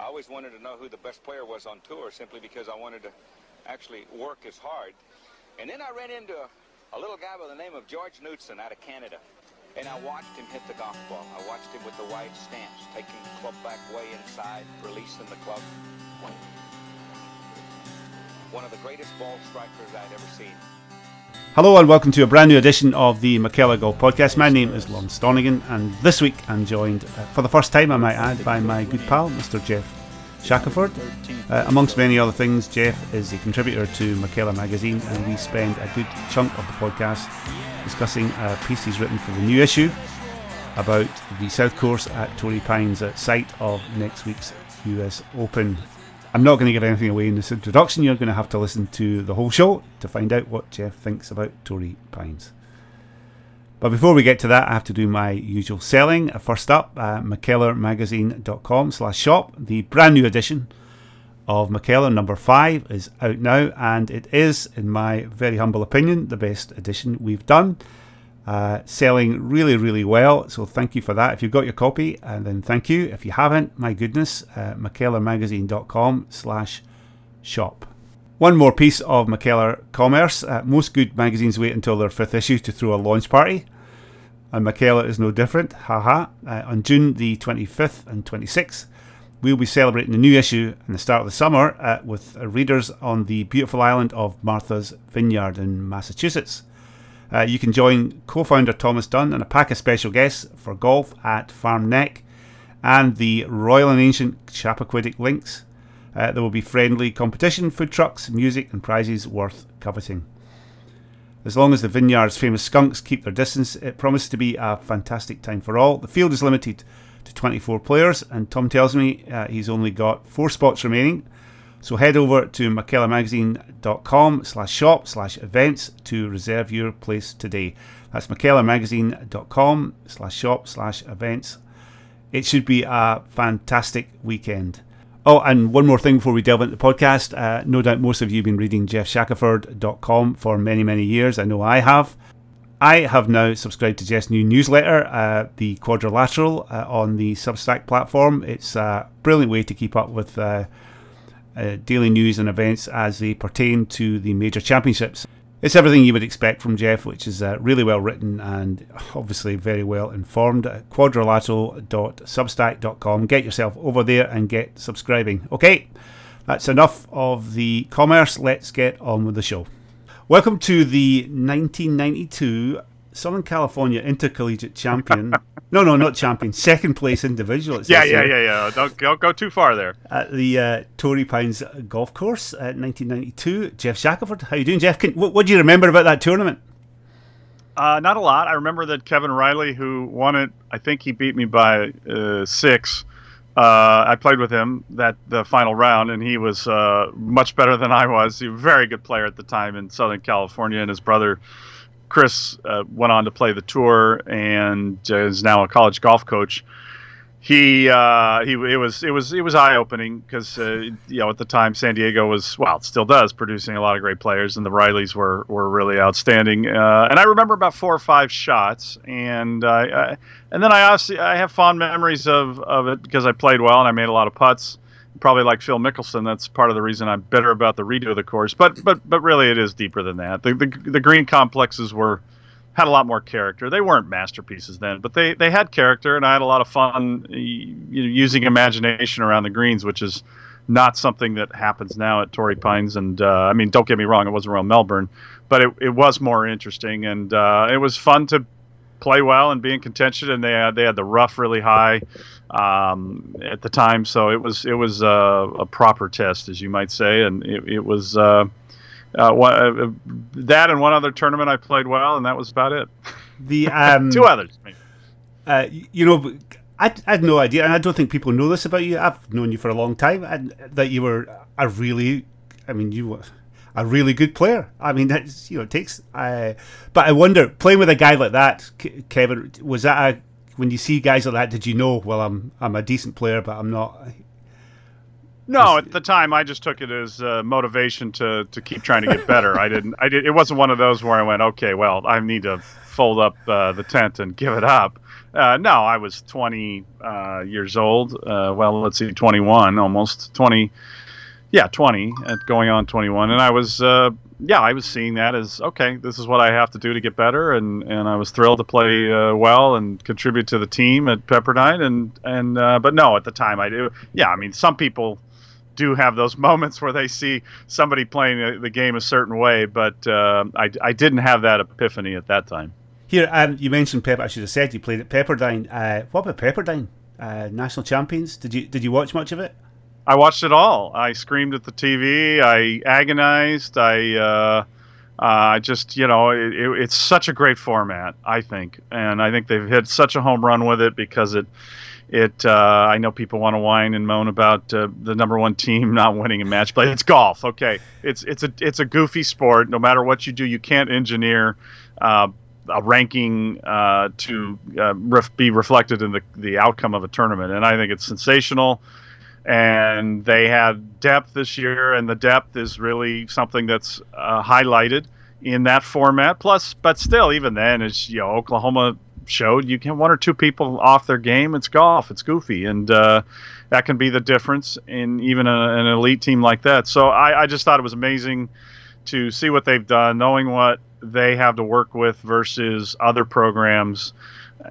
I always wanted to know who the best player was on tour simply because I wanted to actually work as hard. And then I ran into a, a little guy by the name of George Knudson out of Canada. And I watched him hit the golf ball. I watched him with the wide stance, taking the club back way inside, releasing the club. One of the greatest ball strikers I'd ever seen. Hello and welcome to a brand new edition of the McKellar Golf Podcast. My name is Lawrence Donegan, and this week I'm joined, uh, for the first time I might add, by my good pal, Mr. Geoff Shackelford. Uh, amongst many other things, Geoff is a contributor to McKellar magazine, and we spend a good chunk of the podcast discussing a piece he's written for the new issue about the South Course at Torrey Pines, at site of next week's US Open. I'm not going to give anything away in this introduction. You're going to have to listen to the whole show to find out what Geoff thinks about Torrey Pines. But before we get to that, I have to do my usual selling. First up, uh, MacKellarMagazine.com slash shop. The brand new edition of McKellar number 5 is out now, and it is, in my very humble opinion, the best edition we've done. Uh, selling really, really well. So thank you for that. If you've got your copy, and then thank you. If you haven't, my goodness, uh, MacKellarMagazine.com slash shop. One more piece of McKellar commerce. Uh, most good magazines wait until their fifth issue to throw a launch party. And McKellar is no different. Haha. Uh, on June the 25th and 26th, we'll be celebrating the new issue in the start of the summer uh, with readers on the beautiful island of Martha's Vineyard in Massachusetts. Uh, you can join co founder Thomas Dunn and a pack of special guests for golf at Farm Neck and the Royal and Ancient Chappaquiddick Links. Uh, there will be friendly competition, food trucks, music, and prizes worth coveting. As long as the vineyard's famous skunks keep their distance, it promises to be a fantastic time for all. The field is limited to 24 players, and Tom tells me uh, he's only got four spots remaining. So head over to mackellarmagazine.com slash shop slash events to reserve your place today. That's mackellarmagazine.com slash shop slash events. It should be a fantastic weekend. Oh, and one more thing before we delve into the podcast. Uh, no doubt most of you have been reading geoffshackelford.com for many, many years. I know I have. I have now subscribed to Geoff's new newsletter, uh, the Quadrilateral, uh, on the Substack platform. It's a brilliant way to keep up with uh, daily news and events as they pertain to the major championships. It's everything you would expect from Geoff, which is uh, really well written and obviously very well informed. Quadrilateral.substack.com. Get yourself over there and get subscribing. Okay, that's enough of the commerce. Let's get on with the show. Welcome to the 1992 Southern California Intercollegiate Champion. no, no, not champion. Second place individual. Yeah, yeah, yeah, yeah. Don't, don't go too far there. At the uh, Torrey Pines Golf Course at 1992. Geoff Shackelford. How you doing, Geoff? Can, what, what, do you remember about that tournament? Uh, not a lot. I remember that Kevin Riley, who won it, I think he beat me by uh, six. Uh, I played with him that the final round, and he was uh, much better than I was. He was a very good player at the time in Southern California, and his brother Chris uh, went on to play the tour and is now a college golf coach. He uh, he it was it was it was eye opening because uh, you know at the time San Diego was well it still does producing a lot of great players and the Rileys were were really outstanding uh, and I remember about four or five shots and I, and then I obviously I have fond memories of, of it because I played well and I made a lot of putts probably like Phil Mickelson. That's part of the reason I'm bitter about the redo of the course. But but but really, it is deeper than that. The the, the green complexes were had a lot more character. They weren't masterpieces then, but they they had character, and I had a lot of fun you know, using imagination around the greens, which is not something that happens now at Torrey Pines. And uh, I mean, don't get me wrong, it wasn't Royal Melbourne, but it, it was more interesting, and uh, it was fun to play well and be in contention. And they had they had the rough really high um, at the time, so it was it was uh, a proper test, as you might say, and it, it was. Uh, uh, uh, that and one other tournament I played well, and that was about it. The um, two others. Uh, you know, I, I had no idea, and I don't think people know this about you. I've known you for a long time, and that you were a really, I mean, you were a really good player. I mean, that's you know, it takes. Uh, but I wonder, playing with a guy like that, Kevin, was that a when you see guys like that? Did you know? Well, I'm I'm a decent player, but I'm not. No, at the time I just took it as uh, motivation to to keep trying to get better. I didn't. I did. It wasn't one of those where I went, okay, well, I need to fold up uh, the tent and give it up. Uh, no, I was 20 uh, years old. Uh, well, let's see, 21, almost 20. Yeah, 20, going on 21, and I was uh, yeah, I was seeing that as okay. This is what I have to do to get better, and, and I was thrilled to play uh, well and contribute to the team at Pepperdine. And and uh, but no, at the time I do. Yeah, I mean, some people do have those moments where they see somebody playing the game a certain way, but uh, I I didn't have that epiphany at that time. Here, um, you mentioned Pep. I should have said you played at Pepperdine. Uh, what about Pepperdine? Uh, national champions? Did you did you watch much of it? I watched it all. I screamed at the TV. I agonized. I uh, uh, just, you know, it, it, it's such a great format, I think, and I think they've hit such a home run with it because it, it. Uh, I know people want to whine and moan about uh, the number one team not winning a match play. It's golf, okay? It's it's a it's a goofy sport. No matter what you do, you can't engineer. Uh, a ranking uh, to ref- be reflected in the, the outcome of a tournament, and I think it's sensational and they had depth this year, and the depth is really something that's uh, highlighted in that format. Plus, but still, even then, as you know, Oklahoma showed, you can one or two people off their game. It's golf. It's goofy, and uh, that can be the difference in even a, an elite team like that. So I, I just thought it was amazing to see what they've done, knowing what they have to work with versus other programs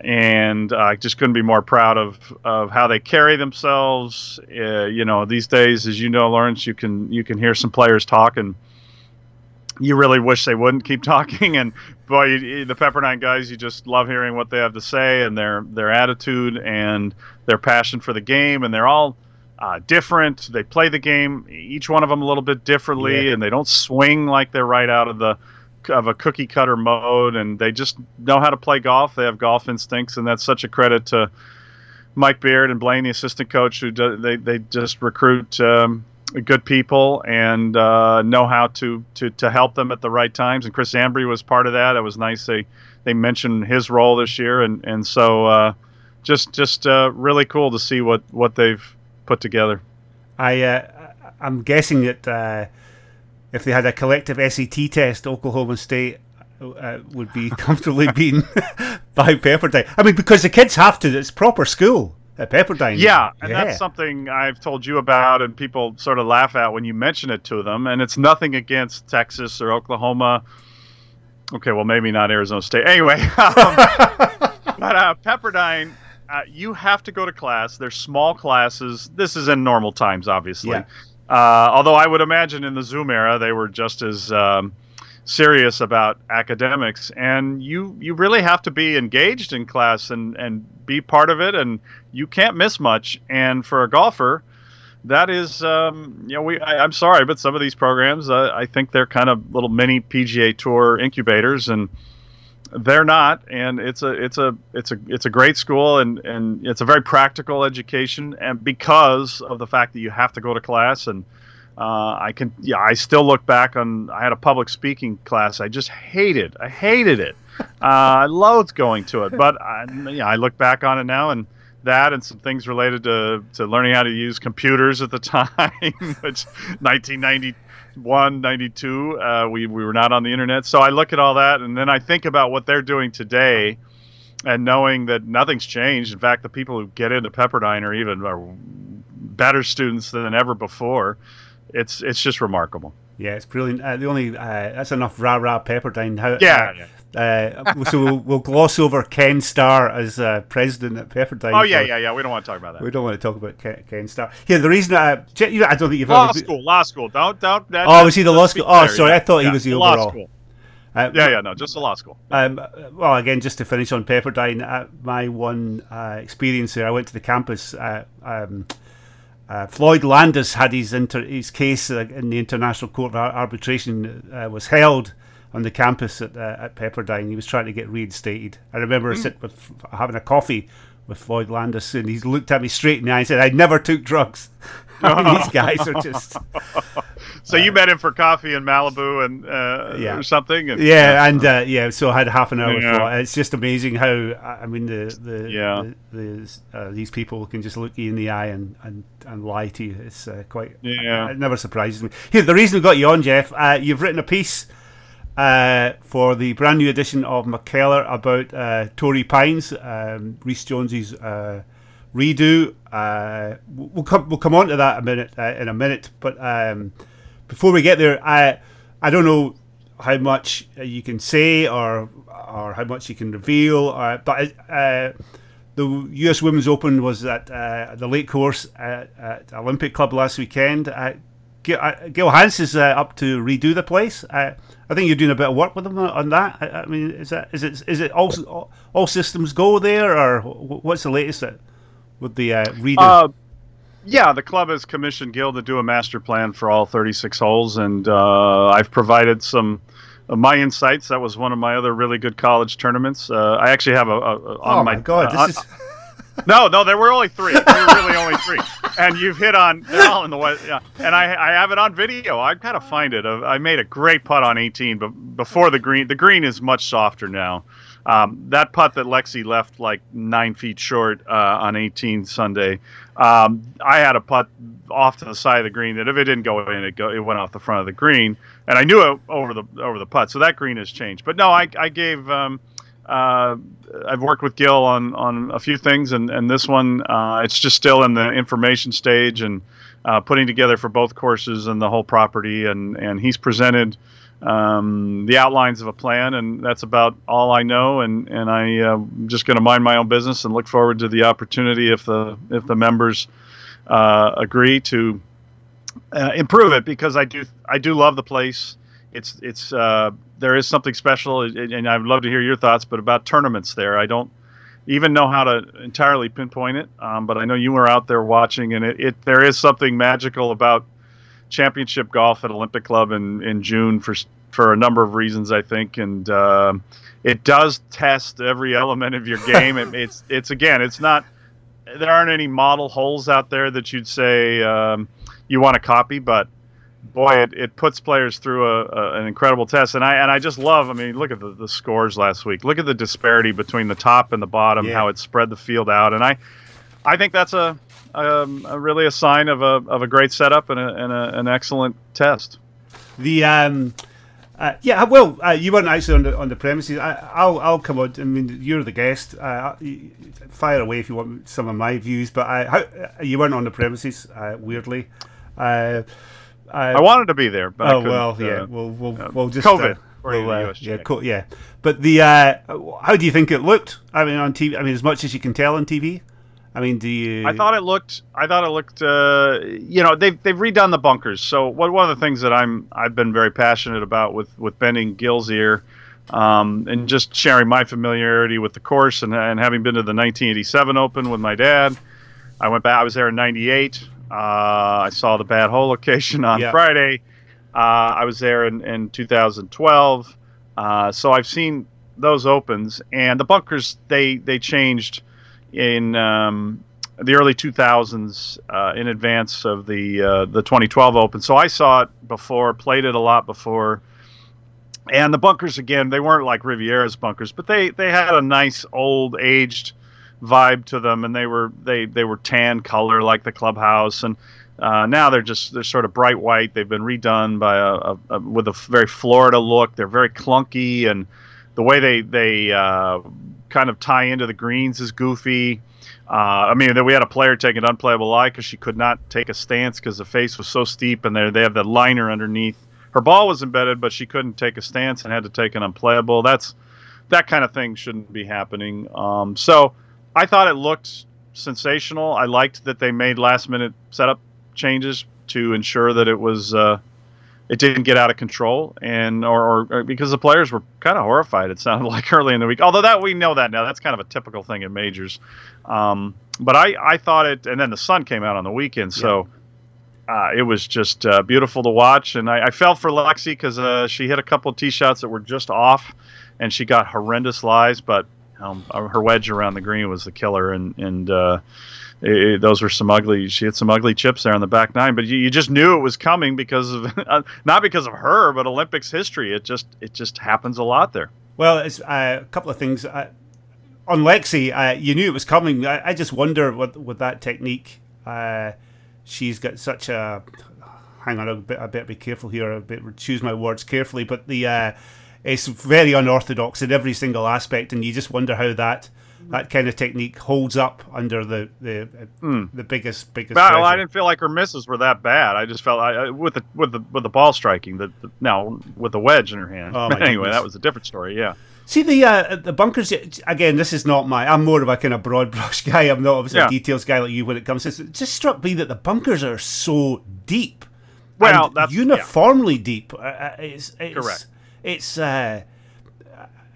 and I just couldn't be more proud of, of how they carry themselves. Uh, you know, these days, as you know, Lawrence, you can you can hear some players talk, and you really wish they wouldn't keep talking. And boy, you, the Pepperdine guys, you just love hearing what they have to say and their their attitude and their passion for the game, and they're all. Uh, different. They play the game, each one of them a little bit differently, yeah. and they don't swing like they're right out of the of a cookie cutter mode, and they just know how to play golf. They have golf instincts, and that's such a credit to Mike Beard and Blaine, the assistant coach, who do, they they just recruit um, good people and uh, know how to, to to help them at the right times. And Chris Ambry was part of that. It was nice they they mentioned his role this year, and and so uh, just just uh, really cool to see what what they've put together. I uh, I'm guessing that uh, if they had a collective SAT test, Oklahoma State uh, would be comfortably beaten by Pepperdine. I mean, because the kids have to. It's proper school at Pepperdine. Yeah, and yeah. that's something I've told you about, and people sort of laugh at when you mention it to them. And it's nothing against Texas or Oklahoma. Okay, well, maybe not Arizona State. Anyway, um, but uh, Pepperdine. Uh, you have to go to class. They're small classes. This is in normal times, obviously. Yeah. Uh, although I would imagine in the Zoom era they were just as um, serious about academics, and you you really have to be engaged in class and and be part of it, and you can't miss much. And for a golfer, that is um, you know we I, am sorry, but some of these programs uh, I think they're kind of little mini PGA Tour incubators and they're not and it's a it's a it's a it's a great school and and it's a very practical education and because of the fact that you have to go to class and uh, I can yeah I still look back on I had a public speaking class. I just hated I hated it. Uh, I loathed going to it but I, yeah I look back on it now and that and some things related to, to learning how to use computers at the time which 1990 91, 92, uh, we, we were not on the internet. So I look at all that and then I think about what they're doing today and knowing that nothing's changed. In fact, the people who get into Pepperdine are even are better students than ever before. It's it's just remarkable. Yeah, it's brilliant. Uh, the only uh, that's enough rah rah Pepperdine. How, yeah, yeah. Uh, so we'll, we'll, gloss over Ken Starr as uh, president at Pepperdine. Oh yeah, yeah, yeah. We don't want to talk about that. We don't want to talk about Ken, Ken Starr. Here, the reason I, you know, I don't think you've law ever school, law school. Don't don't. That, oh, was he the law school? Oh, sorry, I thought yeah, he was the, overall. Law school. Uh, yeah, yeah, no, just the law school. Um, well, again, just to finish on Pepperdine, uh, my one uh, experience there, I went to the campus. Uh, um, uh, Floyd Landis had his inter- his case in the International Court of Arbitration was held on the campus at, uh, at Pepperdine. He was trying to get reinstated. I remember mm. sitting with having a coffee with Floyd Landis, and he looked at me straight in the eye and said, "I never took drugs." these guys are just. so you met him for coffee in Malibu and uh, Yeah. or something. And, Yeah, and uh, yeah, so I had half an hour Yeah. It's just amazing how I mean the the, Yeah. the, the uh, these people can just look you in the eye and, and, and lie to you. It's uh, quite Yeah. It never surprises me. Here, the reason we got you on, Geoff, uh, you've written a piece uh, for the brand new edition of McKellar about uh, Torrey Pines, um, Rees Jones's uh, redo. Uh, we'll come we'll come on to that a minute uh, in a minute, but um, before we get there, I I don't know how much you can say or or how much you can reveal, uh, but uh, the U.S. Women's Open was at uh, the lake course at, at Olympic Club last weekend. Uh, Gil, uh, Gil Hanse is uh, up to redo the place. I think you're doing a bit of work with them on- that. I, I mean, is that is it is it all all, systems go there, or what's the latest with the uh, redo? Uh, yeah, the club has commissioned Gil to do a master plan for all 36 holes, and uh, I've provided some of my insights. That was one of my other really good college tournaments. Uh, I actually have a, a, a on oh my, god, uh, this on- is No, no, there were only three. There were really only three. And you've hit on they're all in the West. Yeah, and I, I have it on video. I've gotta find it. I made a great putt on 18, but before the green, the green is much softer now. Um, that putt that Lexi left like nine feet short uh, on 18 Sunday. Um, I had a putt off to the side of the green that if it didn't go in, it go it went off the front of the green, and I knew it over the over the putt. So that green has changed. But no, I I gave. Um, uh, I've worked with Gil on, on a few things, and, and this one, uh, it's just still in the information stage and uh, putting together for both courses and the whole property. And, and he's presented um, the outlines of a plan, and that's about all I know. And, and I, uh, I'm just going to mind my own business and look forward to the opportunity if the if the members uh, agree to uh, improve it because I do I do love the place. It's it's uh, there is something special, and I'd love to hear your thoughts. But about tournaments there, I don't even know how to entirely pinpoint it. Um, but I know you were out there watching, and it, it there is something magical about championship golf at Olympic Club in, in June for for a number of reasons, I think, and um it does test every element of your game. it, it's it's again, it's not there aren't any model holes out there that you'd say um, you want to copy, but boy, it, it puts players through a, a, an incredible test. And I and I just love. I mean, look at the, the scores last week. Look at the disparity between the top and the bottom. Yeah. How it spread the field out. And I, I think that's a, um, a really a sign of a of a great setup and, a, and a, an excellent test. The um, uh, yeah, well, uh, you weren't actually on the on the premises. I, I'll I'll come on. I mean, you're the guest. Uh, fire away if you want some of my views. But I, how, uh, you weren't on the premises. Uh, weirdly, uh, I wanted to be there, but oh well, yeah. uh, We'll we'll, uh, we'll just COVID, Uh, we'll, uh, yeah, co- yeah. But the uh, how do you think it looked? I mean, on TV. I mean, as much as you can tell on TV. I mean, do you? I thought it looked. I thought it looked. Uh, you know, they've they've redone the bunkers. So what one of the things that I'm I've been very passionate about with with bending Gil's ear, um, and just sharing my familiarity with the course and and having been to the 1987 Open with my dad. I went back. I was there in '98. Uh, I saw the bad hole location on Yeah. Friday. Uh, I was there in, in 2012. Uh, so I've seen those opens and the bunkers. They they changed in um, the early 2000s uh, in advance of the uh, the 2012 Open. So I saw it before, played it a lot before. And the bunkers again, they weren't like Riviera's bunkers, but they they had a nice old aged vibe to them, and they were they they were tan color like the clubhouse, and uh, now they're just they're sort of bright white. They've been redone by a, a, a with a very Florida look. They're very clunky, and the way they they uh, kind of tie into the greens is goofy. Uh, I mean, then we had a player take an unplayable lie because she could not take a stance because the face was so steep, and they they have the liner underneath. Her ball was embedded, but she couldn't take a stance and had to take an unplayable. That's that kind of thing shouldn't be happening. Um, so I thought it looked sensational. I liked that they made last minute setup changes to ensure that it was uh, it didn't get out of control and or, or, or because the players were kind of horrified. It sounded like early in the week. Although that we know that now. That's kind of a typical thing in majors. Um, but I I thought it, and then the sun came out on the weekend, so. Uh, it was just uh, beautiful to watch, and I, I felt for Lexi because uh, she hit a couple of tee shots that were just off, and she got horrendous lies. But um, her wedge around the green was the killer, and and uh, it, those were some ugly. She had some ugly chips there on the back nine, but you, you just knew it was coming because of not because of her, but Olympics history. It just it just happens a lot there. Well, it's uh, a couple of things. Uh, on Lexi, uh, you knew it was coming. I, I just wonder what with that technique. Uh, she's got such a. Hang on. I better be careful here. I better choose my words carefully. But the uh, it's very unorthodox in every single aspect, and you just wonder how that that kind of technique holds up under the the mm. the biggest biggest. Well, I didn't feel like her misses were that bad. I just felt I, with the with the with the ball striking the, the now with the wedge in her hand. Oh, anyway, goodness. that was a different story. Yeah. See the uh, the bunkers again. This is not my. I'm more of a kind of broad brush guy. I'm not obviously yeah. a details guy like you when it comes to. It just struck me that the bunkers are so deep. Well, that's uniformly yeah. deep. Uh, uh, it's, it's, correct. It's uh,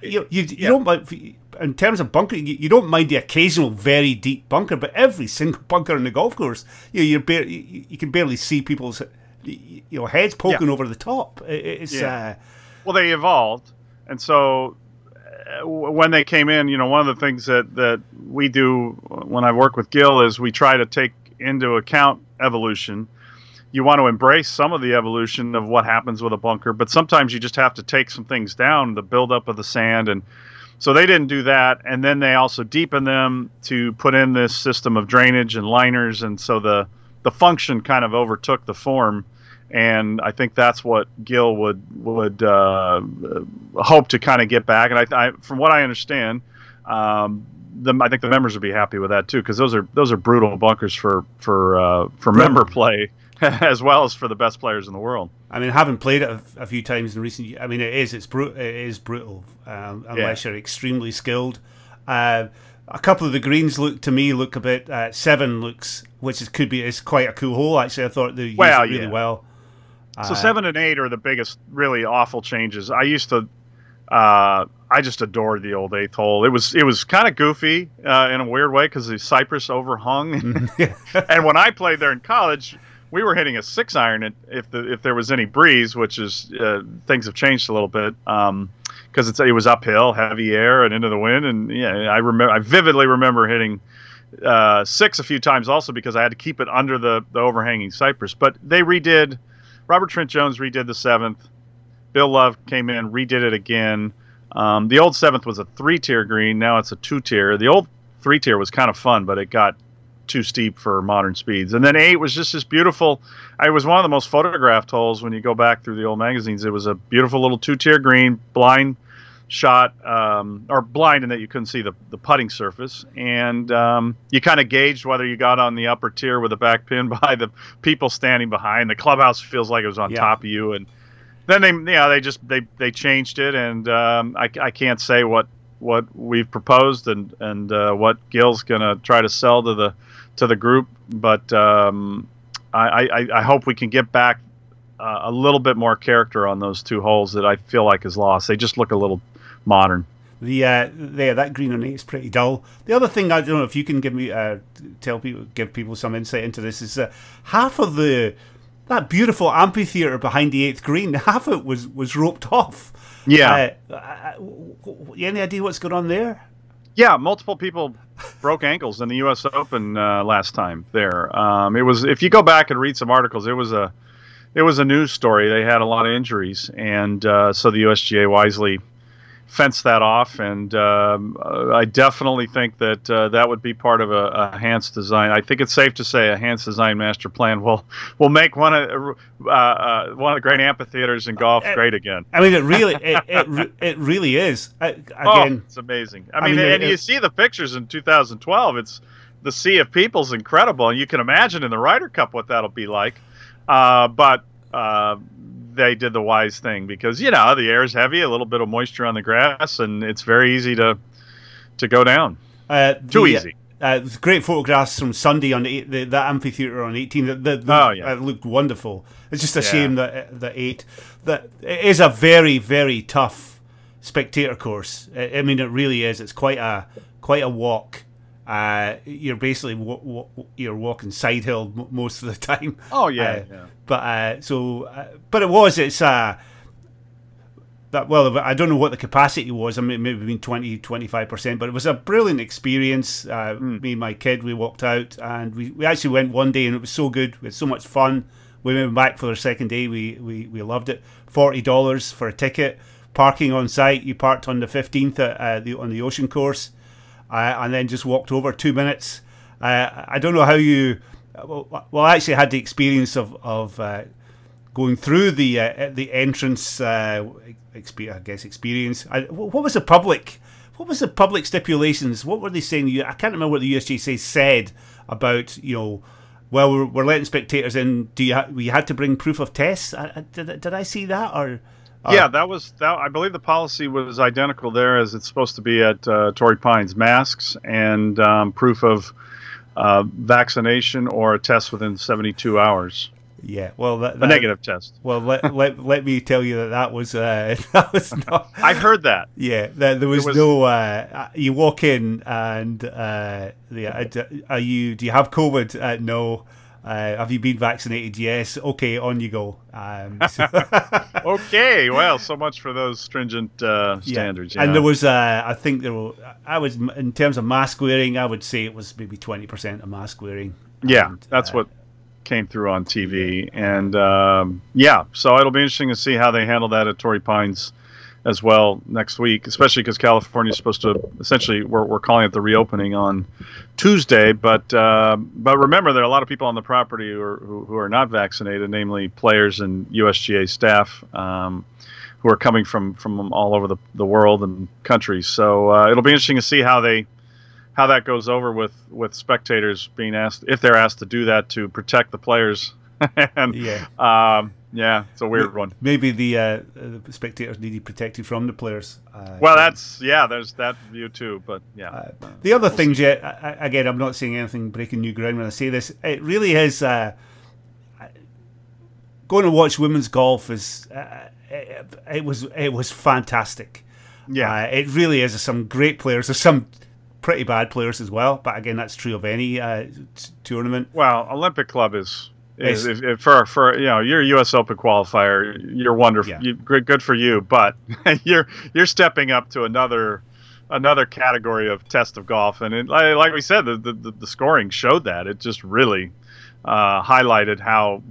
you you, you yeah. don't in terms of bunker, you, you, don't mind the occasional very deep bunker, but every single bunker in the golf course, you you're bar- you, you, can barely see people's you know heads poking over the top. It's uh, well, they evolved, and so when they came in, you know, one of the things that, that we do when I work with Gil is we try to take into account evolution. You want to embrace some of the evolution of what happens with a bunker, but sometimes you just have to take some things down, the buildup of the sand. And so they didn't do that. And then they also deepened them to put in this system of drainage and liners. And so the, the function kind of overtook the form and I think that's what Gil would would uh, hope to kind of get back. And I, I from what I understand, um, the, I think the members would be happy with that too, because those are those are brutal bunkers for for uh, for member play as well as for the best players in the world. I mean, having played it a, a few times in recent, years, I mean, it is it's brutal. It is brutal um, unless yeah. you're extremely skilled. Uh, a couple of the greens look to me look a bit. Uh, seven looks, which is could be is quite a cool hole. Actually, I thought they used well, it really yeah. well. So uh, seven and eight are the biggest, really awful changes. I used to, uh, I just adored the old eighth hole. It was it was kind of goofy uh, in a weird way because the cypress overhung. and when I played there in college, we were hitting a six iron if the if there was any breeze, which is uh, things have changed a little bit. Um, because it's it was uphill, heavy air, and into the wind, and yeah, I remember I vividly remember hitting uh, six a few times also because I had to keep it under the, the overhanging cypress. But they redid Robert Trent Jones redid the seventh. Bill Love came in, redid it again. Um, the old seventh was a three tier green. Now it's a two tier. The old three tier was kind of fun, but it got too steep for modern speeds. And then eight was just this beautiful. It was one of the most photographed holes when you go back through the old magazines. It was a beautiful little two tier green, blind shot um, or blind in that you couldn't see the, the putting surface and um, you kind of gauged whether you got on the upper tier with a back pin by the people standing behind the clubhouse feels like it was on yeah. top of you and then they yeah they just they they changed it and um, I, I can't say what what we've proposed and and uh, what Gil's gonna try to sell to the to the group but um, I, I, I hope we can get back uh, a little bit more character on those two holes that I feel like is lost. They just look a little modern. The uh, there that green on eight is pretty dull. The other thing I don't know if you can give me uh, tell people give people some insight into this is that half of the that beautiful amphitheater behind the eighth green, half of it was was roped off. Yeah. Uh, uh any idea what's going on there? Yeah, multiple people broke ankles in the U.S. Open uh, last time. There, um, it was. If you go back and read some articles, it was a, it was a news story. They had a lot of injuries, and uh, so the USGA wisely fence that off, and um, I definitely think that uh, that would be part of a, a Hanse design. I think it's safe to say a Hanse design master plan will will make one of uh, uh, one of the great amphitheaters in golf uh, great again. I mean, it really it, it, it really is. again, oh, it's amazing. I mean, I mean and it, you see the pictures in 2012. It's the sea of people's incredible, and you can imagine in the Ryder Cup what that'll be like. Uh, but uh, they did the wise thing because you know the air is heavy, a little bit of moisture on the grass, and it's very easy to to go down. Uh, Too easy. Uh, great photographs from Sunday on the, the that amphitheater on 18. The, the, the, oh yeah, it looked wonderful. It's just a yeah. shame that the eight that it is a very very tough spectator course. I, I mean, it really is. It's quite a quite a walk. Uh, you're basically w- w- you're walking side hill m- most of the time. Oh yeah, uh, yeah. But uh, so, uh, but it was. It's uh, that well, I don't know what the capacity was. I mean, maybe been 20, 25 percent, but it was a brilliant experience. Uh, mm. Me and my kid, we walked out, and we, we actually went one day, and it was so good. We had so much fun. We went back for the second day. We we, we loved it. Forty dollars for a ticket. Parking on site. You parked on the fifteenth uh, the, on the ocean course, uh, and then just walked over two minutes. Uh, I don't know how you. Well, well, I actually had the experience of of uh, going through the uh, the entrance. Uh, I guess experience. I, what was the public? What was the public stipulations? What were they saying? I can't remember what the USGA said about you know. Well, we're, we're letting spectators in. Do you ha- we had to bring proof of tests? I, I, did, did I see that or? Yeah, that was that. I believe the policy was identical there as it's supposed to be at uh, Torrey Pines. Masks and um, proof of uh, vaccination or a test within 72 hours. Yeah, well, that, that, a negative test. Well, let, let, let me tell you that that was uh, that was not. I heard that. Yeah, that, there was, was no. Uh, you walk in and uh, yeah, are you? Do you have COVID? Uh, no. Uh, have you been vaccinated? Yes. Okay, on you go. Um, so okay. Well, so much for those stringent uh, standards. Yeah. And there was, uh, I think there were. I was in terms of mask wearing. I would say it was maybe twenty percent of mask wearing. Yeah, and, that's uh, what came through on TV. And um, yeah, so it'll be interesting to see how they handle that at Torrey Pines as well next week, especially because California is supposed to essentially we're, we're calling it the reopening on Tuesday. But uh, but remember, there are a lot of people on the property who are, who, who are not vaccinated, namely players and USGA staff. Um, who are coming from, from all over the, the world and countries. So uh, it'll be interesting to see how they how that goes over with with spectators being asked if they're asked to do that to protect the players. and yeah, um, yeah, it's a weird one. Maybe the, uh, the spectators need to be protected from the players. Uh, well, that's yeah. There's that view too, but yeah. Uh, the other we'll thing, Jet. Again, I'm not saying anything breaking new ground when I say this. It really is. Uh, going to watch women's golf is uh, it, it, was it was fantastic. Yeah, uh, it really is. Some great players. There's some pretty bad players as well. But again, that's true of any uh, t- tournament. Well, Olympic Club is. Is, if, if for for you know you're a U.S. Open qualifier, you're wonderful. Yeah. You, good, good for you. But you're you're stepping up to another another category of test of golf, and it, like we said, the, the the scoring showed that. It just really uh, highlighted how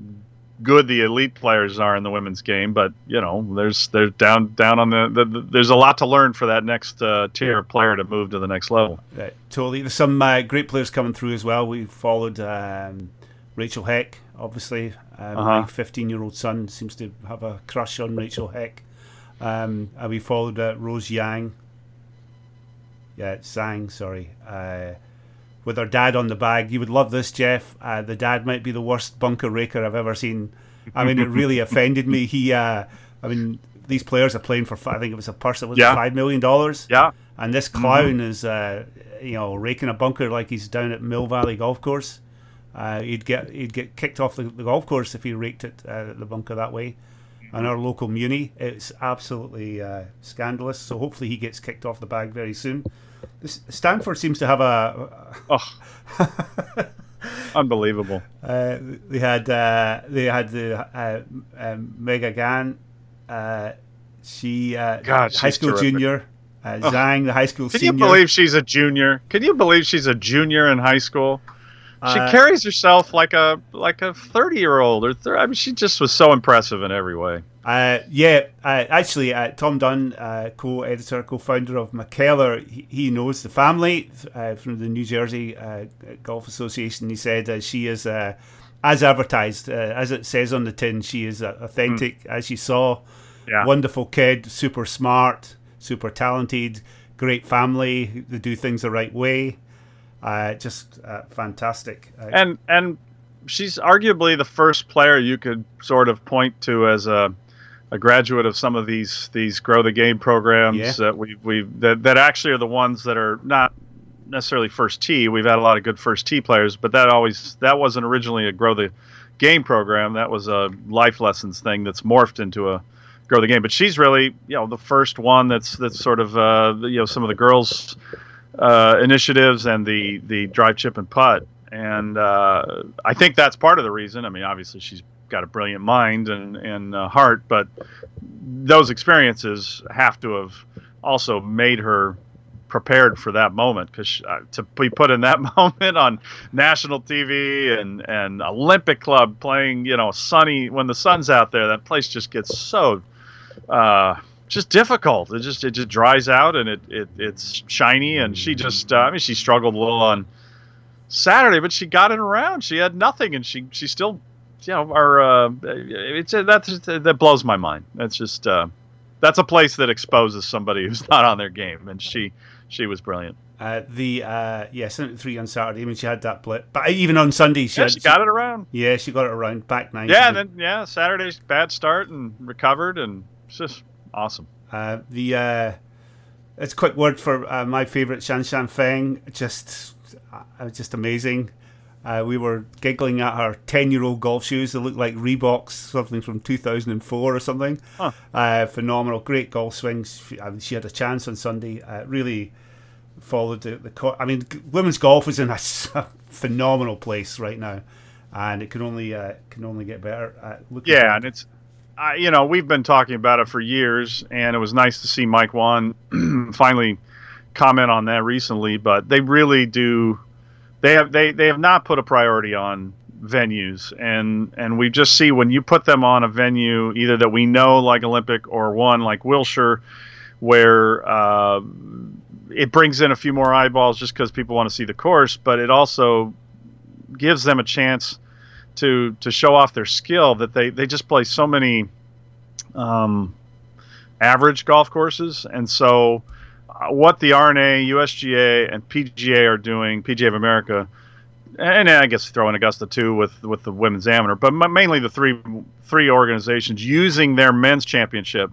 good the elite players are in the women's game, but you know, there's there's down down on the, the, the there's a lot to learn for that next uh, tier player to move to the next level. Right, totally. There's some uh, great players coming through as well. We followed um, Rachel Heck, obviously. Um, uh-huh. My 15 year old son seems to have a crush on Rachel Heck. Um, and we followed uh, Rose Yang. Yeah, Zhang, sorry. Uh, with her dad on the bag. You would love this, Geoff. Uh, the dad might be the worst bunker raker I've ever seen. I mean, it really offended me. He, uh, I mean, these players are playing for. I think it was a person was yeah. five million dollars. Yeah. And this clown mm-hmm. is, uh, you know, raking a bunker like he's down at Mill Valley Golf Course. Uh, he'd get he'd get kicked off the, the golf course if he raked it uh, the bunker that way. And our local muni, it's absolutely uh, scandalous. So hopefully he gets kicked off the bag very soon. Stanford seems to have a. Oh. Unbelievable. Uh, they had uh, they had the uh, um, Megha Ganne. Uh, she uh, God, high school terrific. junior. Uh. Zhang, the high school Can senior. you believe she's a junior? Can you believe she's a junior in high school? She carries herself like a like a thirty year old or th- I mean, she just was so impressive in every way. Uh, yeah, uh, actually, uh, Tom Dunn, uh, co-editor, co-founder of McKellar, he, he knows the family uh, from the New Jersey uh, Golf Association. He said she is, as advertised, as it says on the tin, she is authentic, mm. as you saw. Yeah. Wonderful kid, super smart, super talented, great family. They do things the right way. Uh, just uh, fantastic. Uh, and and she's arguably the first player you could sort of point to as a a graduate of some of these these grow the game programs yeah. that we we that, that actually are the ones that are not necessarily first tee. We've had a lot of good first tee players, but that always that wasn't originally a grow the game program. That was a life lessons thing that's morphed into a grow the game. But she's really you know the first one that's that's sort of uh, you know some of the girls uh, initiatives and the the drive chip and putt. And uh, I think that's part of the reason. I mean, obviously she's got a brilliant mind and and uh, heart, but those experiences have to have also made her prepared for that moment because uh, to be put in that moment on national TV and and Olympic Club playing, you know, sunny when the sun's out there, that place just gets so uh, just difficult. It just it just dries out and it, it it's shiny and she just uh, I mean she struggled a little on Saturday, but she got it around. She had nothing and she she still you know our uh, it's that's that blows my mind. That's just uh, that's a place that exposes somebody who's not on their game and she she was brilliant. Uh, the uh, yeah, three on Saturday. I mean, she had that blip, but even on Sunday, she, yeah, had, she got it around. Yeah, she got it around back nine. Yeah, and then yeah, Saturday's bad start and recovered, and just awesome. Uh, the uh, it's a quick word for uh, my favorite Shan Shan Feng. Just uh, just amazing. Uh, we were giggling at her 10 year old golf shoes that looked like Reeboks, something from 2004 or something. Huh. Uh, phenomenal, great golf swings. She had a chance on Sunday. Uh, really followed the, the. I mean, women's golf is in a, phenomenal place right now, and it can only uh, can only get better. Uh, yeah, and it's uh, you know we've been talking about it for years, and it was nice to see Mike Whan finally comment on that recently. But they really do. They have they, they have not put a priority on venues and and we just see when you put them on a venue either that we know like Olympic or one like Wilshire where uh, it brings in a few more eyeballs just because people want to see the course, but it also gives them a chance to to show off their skill that they they just play so many um, average golf courses, and so uh, what the R&A, USGA, and PGA are doing, PGA of America, and I guess throw in Augusta too with with the women's amateur, but mainly the three three organizations using their men's championship.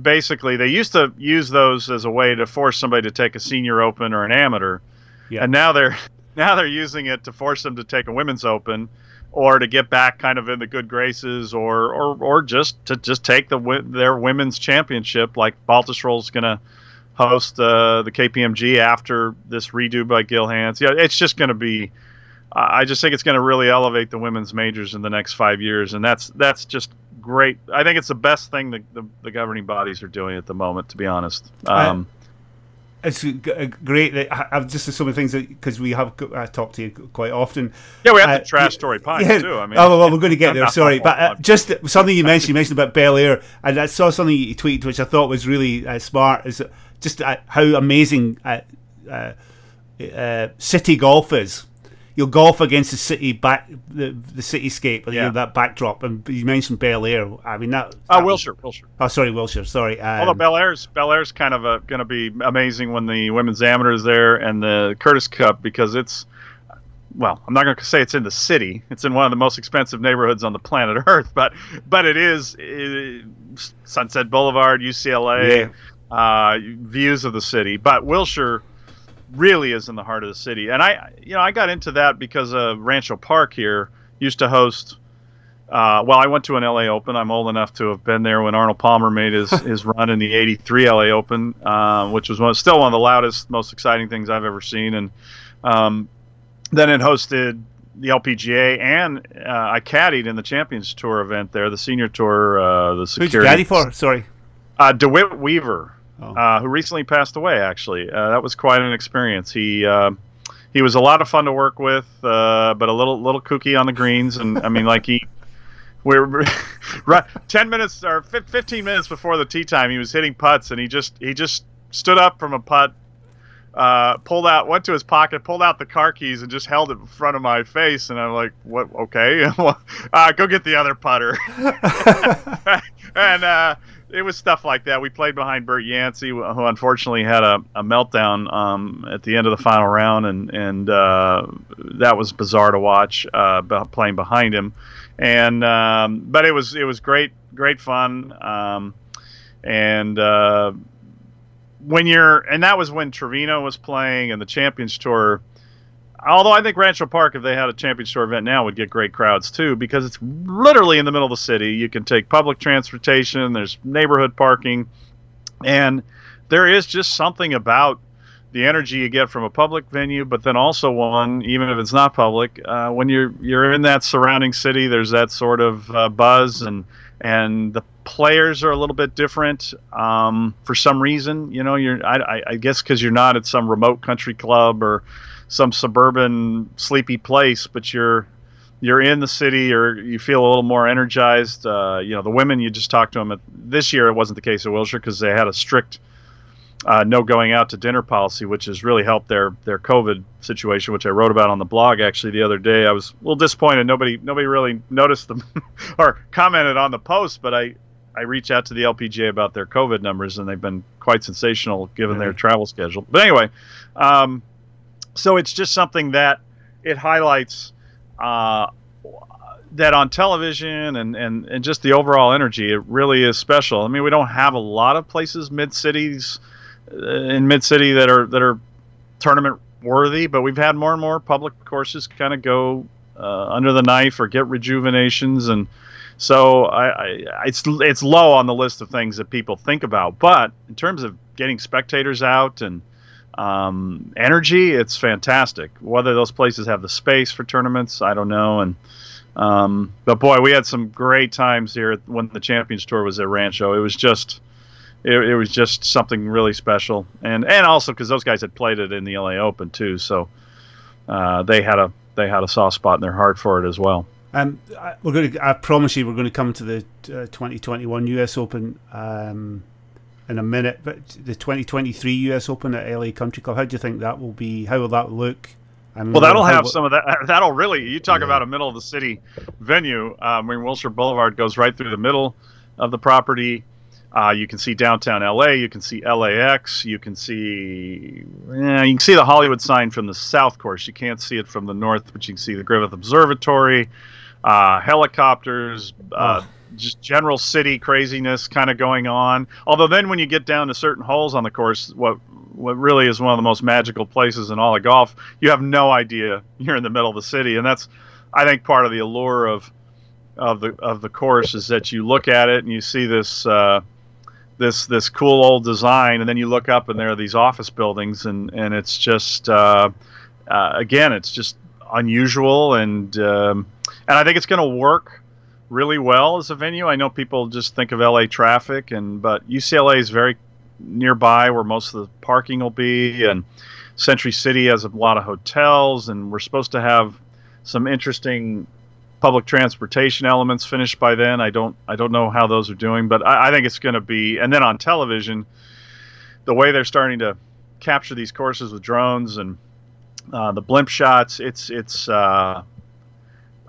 Basically they used to use those as a way to force somebody to take a senior open or an amateur. Yeah. and now they're now they're using it to force them to take a women's open or to get back kind of in the good graces or or, or just to just take the their women's championship like Baltusrol's going to host uh, the KPMG after this redo by Gil Hanse. Yeah, it's just going to be I just think it's going to really elevate the women's majors in the next 5 years and that's that's just great. I think it's the best thing the, the, governing bodies are doing at the moment. To be honest, um, it's great. I've just so many things because we have uh, talked to you quite often. Yeah, we have uh, the trash story pint yeah, too. I mean, oh well, we're going to get there. Sorry, but uh, just something you mentioned. You mentioned about Bel Air, and I saw something you tweeted which I thought was really uh, smart. Is just uh, how amazing city golf is you'll golf against the city back the, the cityscape, yeah. you know, that backdrop. And you mentioned Bel Air. I mean that. Oh, Wilshire, Wilshire. Oh, sorry, Wilshire. Sorry. Um, Although Bel Air's Bel Air's kind of going to be amazing when the women's amateur is there and the Curtis Cup because it's. Well, I'm not going to say it's in the city. It's in one of the most expensive neighborhoods on the planet Earth, but but it is it, Sunset Boulevard, UCLA, yeah. uh, views of the city. But Wilshire, really is in the heart of the city. And I, you know, I got into that because uh, Rancho Park here used to host. Uh, well, I went to an LA Open. I'm old enough to have been there when Arnold Palmer made his, his run in the '83 LA Open, uh, which was one, still one of the loudest, most exciting things I've ever seen. And um, then it hosted the LPGA, and uh, I caddied in the Champions Tour event there, the Senior Tour. Uh, the security. Who'd you caddy for? Sorry. Uh, DeWitt Weaver oh. uh, who recently passed away. Actually, uh, that was quite an experience. He uh, he was a lot of fun to work with, uh, but a little little kooky on the greens, and I mean, like he. We're right, ten minutes or fifteen minutes before the tee time. He was hitting putts, and he just he just stood up from a putt, uh, pulled out, went to his pocket, pulled out the car keys, and just held it in front of my face. And I'm like, "What? Okay, uh, go get the other putter." and uh, it was stuff like that. We played behind Bert Yancey, who unfortunately had a, a meltdown um, at the end of the final round, and and uh, that was bizarre to watch uh, playing behind him. And um, but it was it was great great fun. Um, and uh, when you're and that was when Trevino was playing and the Champions Tour Although I think Rancho Park, if they had a Champions Tour event now, would get great crowds too because it's literally in the middle of the city. You can take public transportation. There's neighborhood parking, and there is just something about the energy you get from a public venue, but then also one, even if it's not public, uh, when you're you're in that surrounding city, there's that sort of uh, buzz, and and the players are a little bit different um, for some reason. You know, you're I, I guess because you're not at some remote country club or some suburban sleepy place, but you're you're in the city or you feel a little more energized. Uh, you know, the women you just talked to them. At, this year it wasn't the case at Wilshire because they had a strict uh, no going out to dinner policy, which has really helped their their COVID situation, which I wrote about on the blog actually the other day. I was a little disappointed. Nobody nobody really noticed them or commented on the post, but I I reached out to the LPGA about their COVID numbers, and they've been quite sensational given their travel schedule. But anyway, um, so it's just something that it highlights uh, that on television and, and, and just the overall energy, it really is special. I mean, we don't have a lot of places mid cities uh, in mid city that are that are tournament worthy, but we've had more and more public courses kind of go uh, under the knife or get rejuvenations, and so I, I, it's it's low on the list of things that people think about. But in terms of getting spectators out and um, energy, it's fantastic. Whether those places have the space for tournaments, I don't know. And um, but boy, we had some great times here when the Champions Tour was at Rancho. It was just it, it was just something really special, and and also because those guys had played it in the LA Open too, so uh, they had a they had a soft spot in their heart for it as well. Um, we're going to. I promise you, we're going to come to the uh, 2021 US Open. Um, in a minute. But the 2023 US Open at LA Country Club, how do you think that will be? How will that look? Well, that'll have some of that. That'll really. You talk yeah. about a middle of the city venue. Um, I mean, Wilshire Boulevard goes right through the middle of the property. Uh, you can see downtown LA. You can see LAX. You can see. Yeah, you can see the Hollywood sign from the south course. You can't see it from the north, but you can see the Griffith Observatory, uh, helicopters, uh, just general city craziness kind of going on. Although then when you get down to certain holes on the course, what what really is one of the most magical places in all of golf, you have no idea you're in the middle of the city, and that's I think part of the allure of of the of the course is that you look at it and you see this uh, this this cool old design, and then you look up and there are these office buildings, and and it's just uh, uh, again it's just unusual and um, and I think it's going to work really well as a venue. I know people just think of LA traffic, and but UCLA is very nearby where most of the parking will be, and Century City has a lot of hotels, and we're supposed to have some interesting public transportation elements finished by then. I don't I don't know how those are doing, but I, I think it's going to be. And then on television, the way they're starting to capture these courses with drones and uh, the blimp shots, it's it's uh,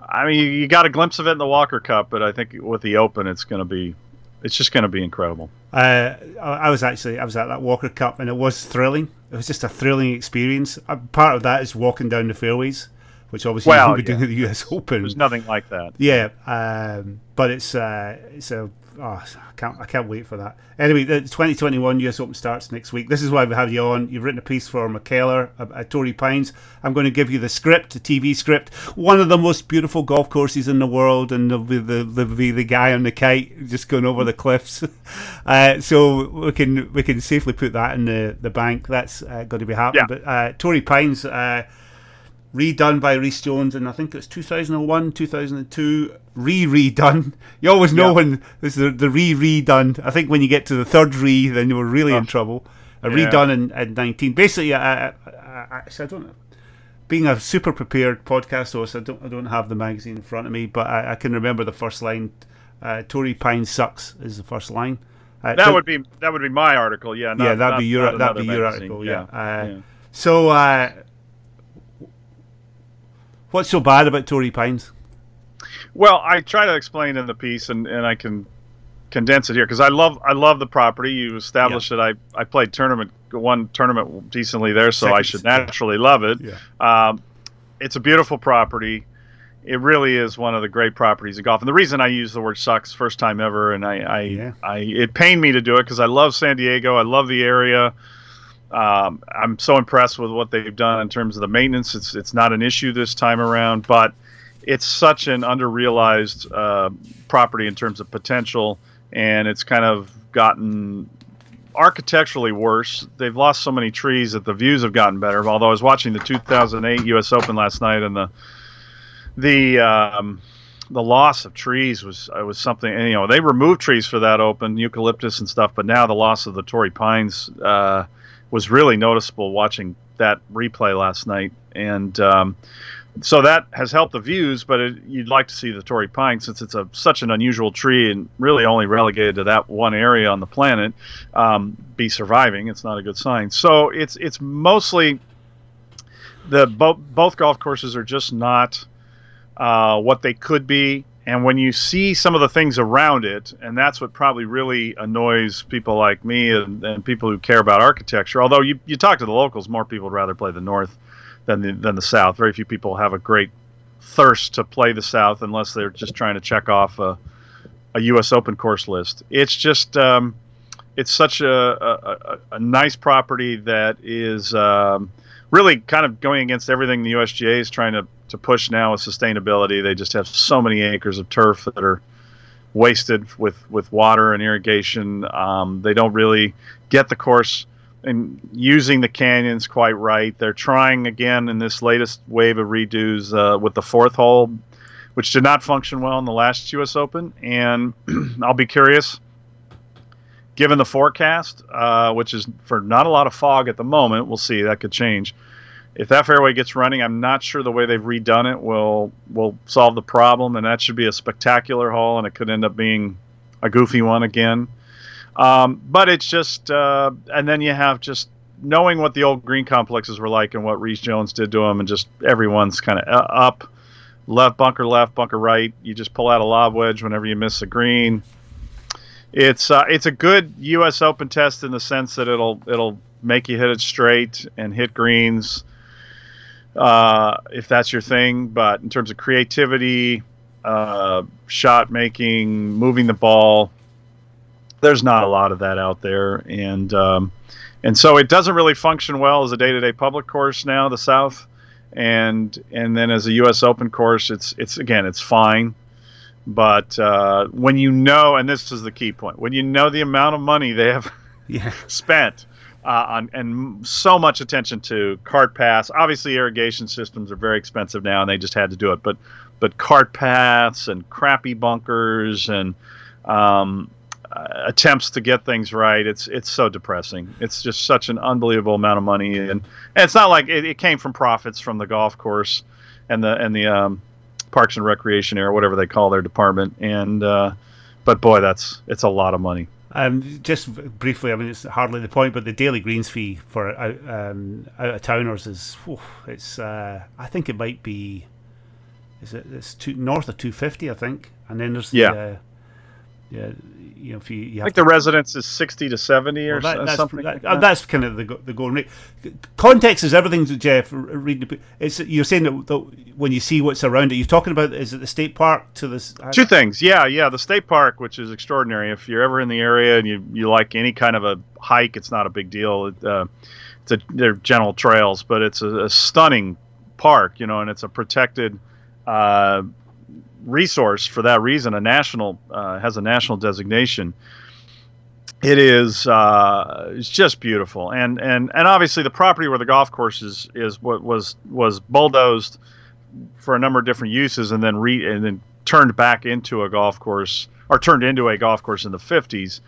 I mean, you got a glimpse of it in the Walker Cup, but I think with the Open, it's going to be, it's just going to be incredible. Uh, I was actually, I was at that Walker Cup, and it was thrilling. It was just a thrilling experience. Uh, part of that is walking down the fairways, which obviously well, you would be yeah. doing at the U.S. Open. There's nothing like that. Yeah, um, but it's uh, it's a oh, I can't I can't wait for that. Anyway, the 2021 US Open starts next week. This is why we have you on. You've written a piece for McKellar at Torrey Pines. I'm going to give you the script, the TV script. One of the most beautiful golf courses in the world, and there'll be the, the, the, the guy on the kite just going over the cliffs. Uh, so we can we can safely put that in the, the bank. That's uh, going to be happening. Yeah. But uh, Torrey Pines uh, redone by Rees Jones and I think it's 2001, 2002, re redone. You always know yeah. when there's the, the re redone. I think when you get to the third re, then you were really in trouble. A yeah. redone in, in 19. Basically, I, I, I, I don't know. Being a super prepared podcast host, I don't, I don't have the magazine in front of me, but I, I can remember the first line. Uh, Torrey Pine sucks is the first line. Uh, that would be that would be my article, yeah. Not, yeah, that'd not, be your that'd be your article, yeah. yeah. Uh, so uh, What's so bad about Torrey Pines? Well, I try to explain in the piece, and, and I can condense it here because I love I love the property. You established that I I played tournament one tournament decently there, so Second, I should naturally yeah. love it. Yeah. Um, it's a beautiful property. It really is one of the great properties of golf. And the reason I use the word sucks first time ever, and I I, yeah. I it pained me to do it because I love San Diego. I love the area. Um, I'm so impressed with what they've done in terms of the maintenance. It's it's not an issue this time around, but it's such an underrealized uh, property in terms of potential, and it's kind of gotten architecturally worse. They've lost so many trees that the views have gotten better. Although I was watching the 2008 U.S. Open last night, and the the um, the loss of trees was was something. And, you know, they removed trees for that Open, eucalyptus and stuff, but now the loss of the Torrey pines uh, was really noticeable watching that replay last night. And um, so that has helped the views, but it, you'd like to see the Torrey pine since it's a such an unusual tree and really only relegated to that one area on the planet um, be surviving. It's not a good sign. So it's it's mostly the both both golf courses are just not uh, what they could be. And when you see some of the things around it, and that's what probably really annoys people like me and, and people who care about architecture. Although you, you talk to the locals, more people would rather play the north than the, than the South. Very few people have a great thirst to play the South unless they're just trying to check off a, a U.S. Open course list. It's just um, it's such a, a, a, nice property that is um, really kind of going against everything the USGA is trying to, to push now with sustainability. They just have so many acres of turf that are wasted with, with water and irrigation. Um, they don't really get the course and using the canyons quite right. They're trying again in this latest wave of redos uh, with the fourth hole, which did not function well in the last U.S. Open. And I'll be curious, given the forecast, uh, which is for not a lot of fog at the moment. We'll see that could change. If that fairway gets running, I'm not sure the way they've redone it will will solve the problem, and that should be a spectacular hole, and it could end up being a goofy one again. Um, but it's just, uh, and then you have just knowing what the old green complexes were like and what Rees Jones did to them, and just everyone's kind of uh, up, left bunker left, bunker right. You just pull out a lob wedge whenever you miss a green. It's uh, it's a good U.S. Open test in the sense that it'll it'll make you hit it straight and hit greens uh, if that's your thing. But in terms of creativity, uh, shot making, moving the ball, there's not a lot of that out there, and um, and so it doesn't really function well as a day-to-day public course now. The South, and and then as a U.S. Open course, it's it's again it's fine, but uh, when you know, and this is the key point, when you know the amount of money they have yeah. spent. Uh, and so much attention to cart paths. Obviously, irrigation systems are very expensive now, and they just had to do it. But but cart paths and crappy bunkers and um, uh, attempts to get things right. It's it's so depressing. It's just such an unbelievable amount of money, and, and it's not like it, it, came from profits from the golf course and the and the um, Parks and Recreation or whatever they call their department. And uh, but boy, that's it's a lot of money. Um, just briefly, I mean, it's hardly the point, but the daily greens fee for out, um, out of towners is, whew, it's, uh, I think it might be, is it, it's two, north of 250, I think. And then there's the, yeah. Uh, yeah, you know, if you, you I think the residence is sixty to seventy or well, that, that's, something. That, like that. That's kind of the the going rate. Context is everything, Geoff. Reading it's you're saying that, when you see what's around it, you're talking about is it the state park to this? Two things, yeah, yeah. The state park, which is extraordinary. If you're ever in the area and you you like any kind of a hike, it's not a big deal. It, uh, it's a, they're general trails, but it's a, a stunning park, you know, and it's a protected. Uh, resource for that reason. A national uh, has a national designation. It is uh, it's just beautiful, and and and obviously the property where the golf course is is what was was bulldozed for a number of different uses, and then re and then turned back into a golf course or turned into a golf course in the 50s.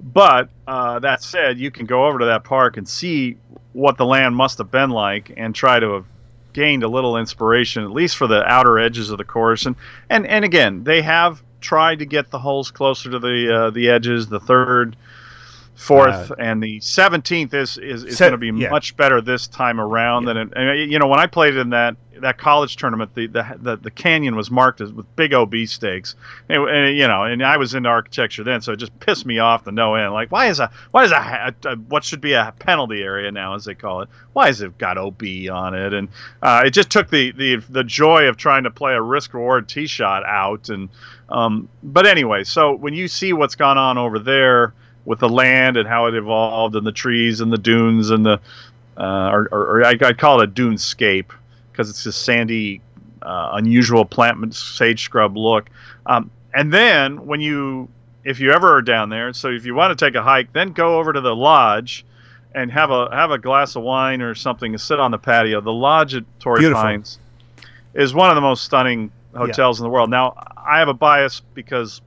But uh, that said, you can go over to that park and see what the land must have been like, and try to gained a little inspiration, at least for the outer edges of the course. And and and again, they have tried to get the holes closer to the uh, the edges. The third, fourth, uh, and the seventeenth is is, is going to be yeah. much better this time around yeah. than it, you know when I played in that that college tournament, the the the, the canyon was marked as with big OB stakes, and, and, you know, and I was into architecture then, so it just pissed me off the no end. Like, why is a why is a, a, a what should be a penalty area now, as they call it? Why has it got OB on it? And uh, it just took the the the joy of trying to play a risk reward tee shot out. And um, but anyway, so when you see what's gone on over there with the land and how it evolved and the trees and the dunes and the uh, or, or, or I, would call it a dunescape because it's this sandy, uh, unusual plant sage scrub look. Um, and then when you if you ever are down there. So if you want to take a hike, then go over to the lodge and have a have a glass of wine or something and sit on the patio. The lodge at Torrey Beautiful. Pines is one of the most stunning hotels in the world. Now I have a bias because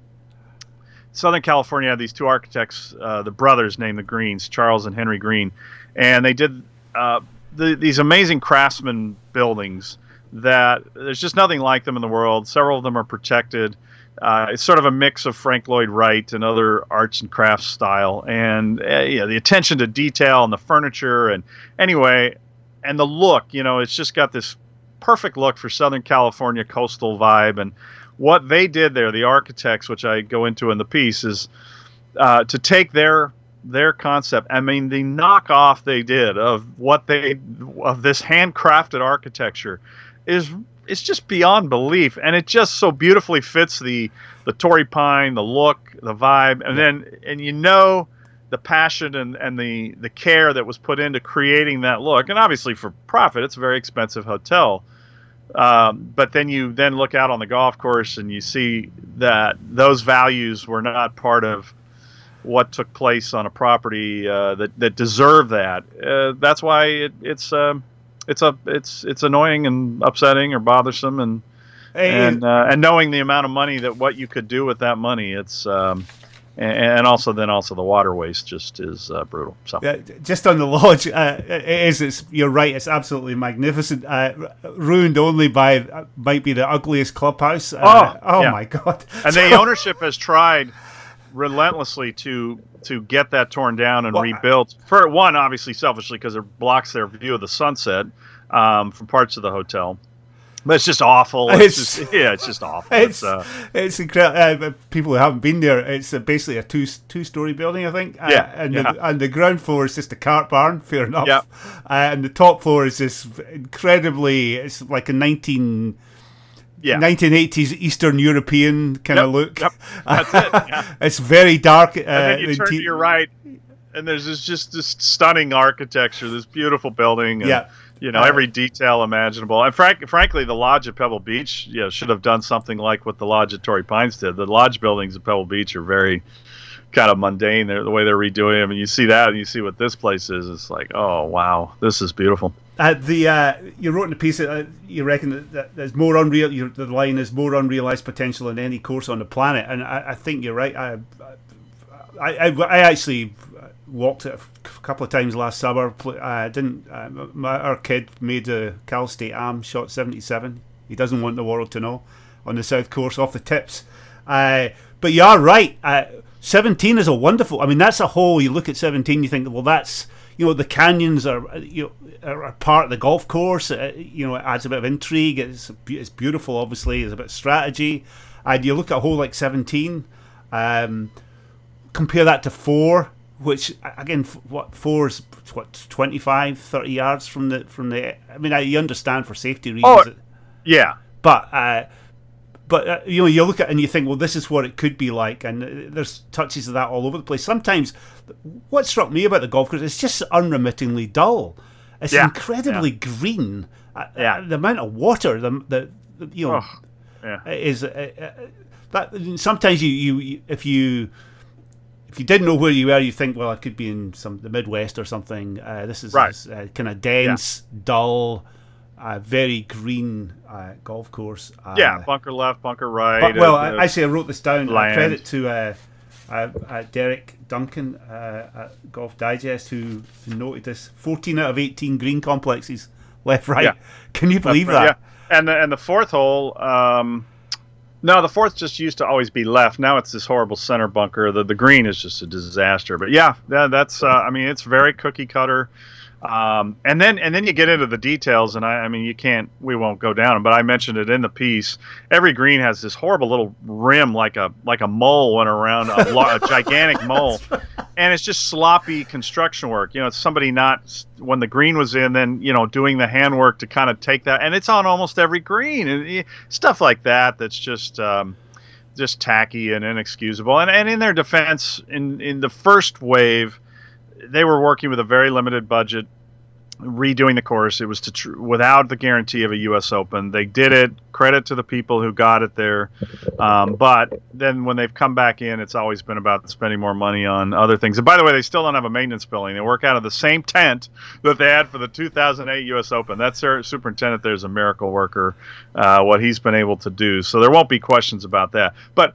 Southern California had these two architects, uh, the brothers named the Greens, Charles and Henry Green, and they did uh, the, these amazing craftsman buildings that there's just nothing like them in the world. Several of them are protected. Uh, it's sort of a mix of Frank Lloyd Wright and other arts and crafts style, and uh, yeah, the attention to detail and the furniture, and anyway, and the look. You know, it's just got this perfect look for Southern California coastal vibe, and what they did there, the architects, which I go into in the piece, is uh, to take their their concept. I mean, the knockoff they did of what they of this handcrafted architecture is it's just beyond belief, and it just so beautifully fits the the Torrey Pine, the look, the vibe, and then and you know the passion and, and the the care that was put into creating that look, and obviously for profit, it's a very expensive hotel. Um, but then you then look out on the golf course and you see that those values were not part of what took place on a property uh, that that deserve that. Uh, that's why it, it's um, it's a it's it's annoying and upsetting or bothersome and and uh, and knowing the amount of money that what you could do with that money, it's um, and, and also then also the water waste just is uh, brutal. So Yeah, just on the lodge, uh, it is. It's you're right. It's absolutely magnificent. Uh, ruined only by uh, might be the ugliest clubhouse. Uh, Oh, oh yeah. my god! and the ownership has tried relentlessly to to get that torn down and Well, rebuilt. For one, obviously selfishly because it blocks their view of the sunset um, from parts of the hotel. But it's just awful. It's, It's- just yeah, it's just awful. It's It's, uh, it's incredible. Uh, people who haven't been there, it's uh, basically a two two story building, I think. Uh, Yeah, and yeah. The, and the ground floor is just a cart barn. Fair enough. Yeah. Uh, and the top floor is this incredibly. It's like a nineteen. yeah. 1980s Eastern European kind Yep, of look. yep, that's it, yeah. it's very dark. Uh, and then you turn inte- to your right, and there's this just this stunning architecture, this beautiful building. And, Yeah. You know every detail imaginable, and frank, frankly, the lodge at Pebble Beach, you know, should have done something like what the lodge at Torrey Pines did. The lodge buildings at Pebble Beach are very kind of mundane. They're, the way they're redoing them, and you see that, and you see what this place is. It's like, oh wow, this is beautiful. Uh, the uh, you wrote in the piece that uh, you reckon that, that there's more unreal. The line is more unrealized potential than any course on the planet, and I, I think you're right. I, I, I, I actually walked it a couple of times last summer. I didn't. Uh, my, our kid made a Cal State Am shot 77. He doesn't want the world to know on the south course off the tips. Uh, but you are right. Uh, 17 is a wonderful. I mean, that's a hole. You look at 17, you think, well, that's you know the canyons are uh, you know are, part of the golf course. Uh, you know, it adds a bit of intrigue. It's it's beautiful. Obviously, there's a bit of strategy. And you look at a hole like 17. Um, compare that to four, which again, what four is what 25, 30 yards from the from the. I mean, I you understand for safety reasons. Oh, Yeah, but uh, but uh, you know you look at it and you think well this is what it could be like and uh, there's touches of that all over the place sometimes what struck me about the golf course is it's just unremittingly dull it's Yeah, incredibly green Uh, Yeah. uh, the amount of water the, the, the you know Oh, yeah. is uh, uh, that sometimes you, you you if you if you didn't know where you were, you think, well, I could be in some the Midwest or something. Uh, this is Right. uh, kind of dense, dull, uh, very green uh, golf course. Uh, yeah. Bunker left, bunker right. but, well, uh, I, actually, I wrote this down. Uh, credit to uh, uh, uh, Derek Duncan uh, at Golf Digest who, noted this: fourteen out of eighteen green complexes left, right. Yeah. Can you believe right, that? Yeah. And the, and the fourth hole, um, no, the fourth just used to always be left. Now it's this horrible center bunker. The the green is just a disaster. But yeah, that, that's uh, I mean it's very cookie cutter. Um, and then and then you get into the details, and I, I mean you can't we won't go down, but I mentioned it in the piece. Every green has this horrible little rim, like a like a mole went around a, lo- a gigantic mole, and it's just sloppy construction work. You know, it's somebody not when the green was in, then you know doing the handwork to kind of take that, and it's on almost every green, and stuff like that. That's just. Um, just tacky and inexcusable. And, and in their defense, in, in the first wave, they were working with a very limited budget. redoing the course. It was to tr- without the guarantee of a U.S. Open. They did it. Credit to the people who got it there. Um, but then when they've come back in, it's always been about spending more money on other things. And by the way, they still don't have a maintenance building. They work out of the same tent that they had for the 2008 U.S. Open. That's their superintendent. There's a miracle worker. Uh, what he's been able to do. So there won't be questions about that. But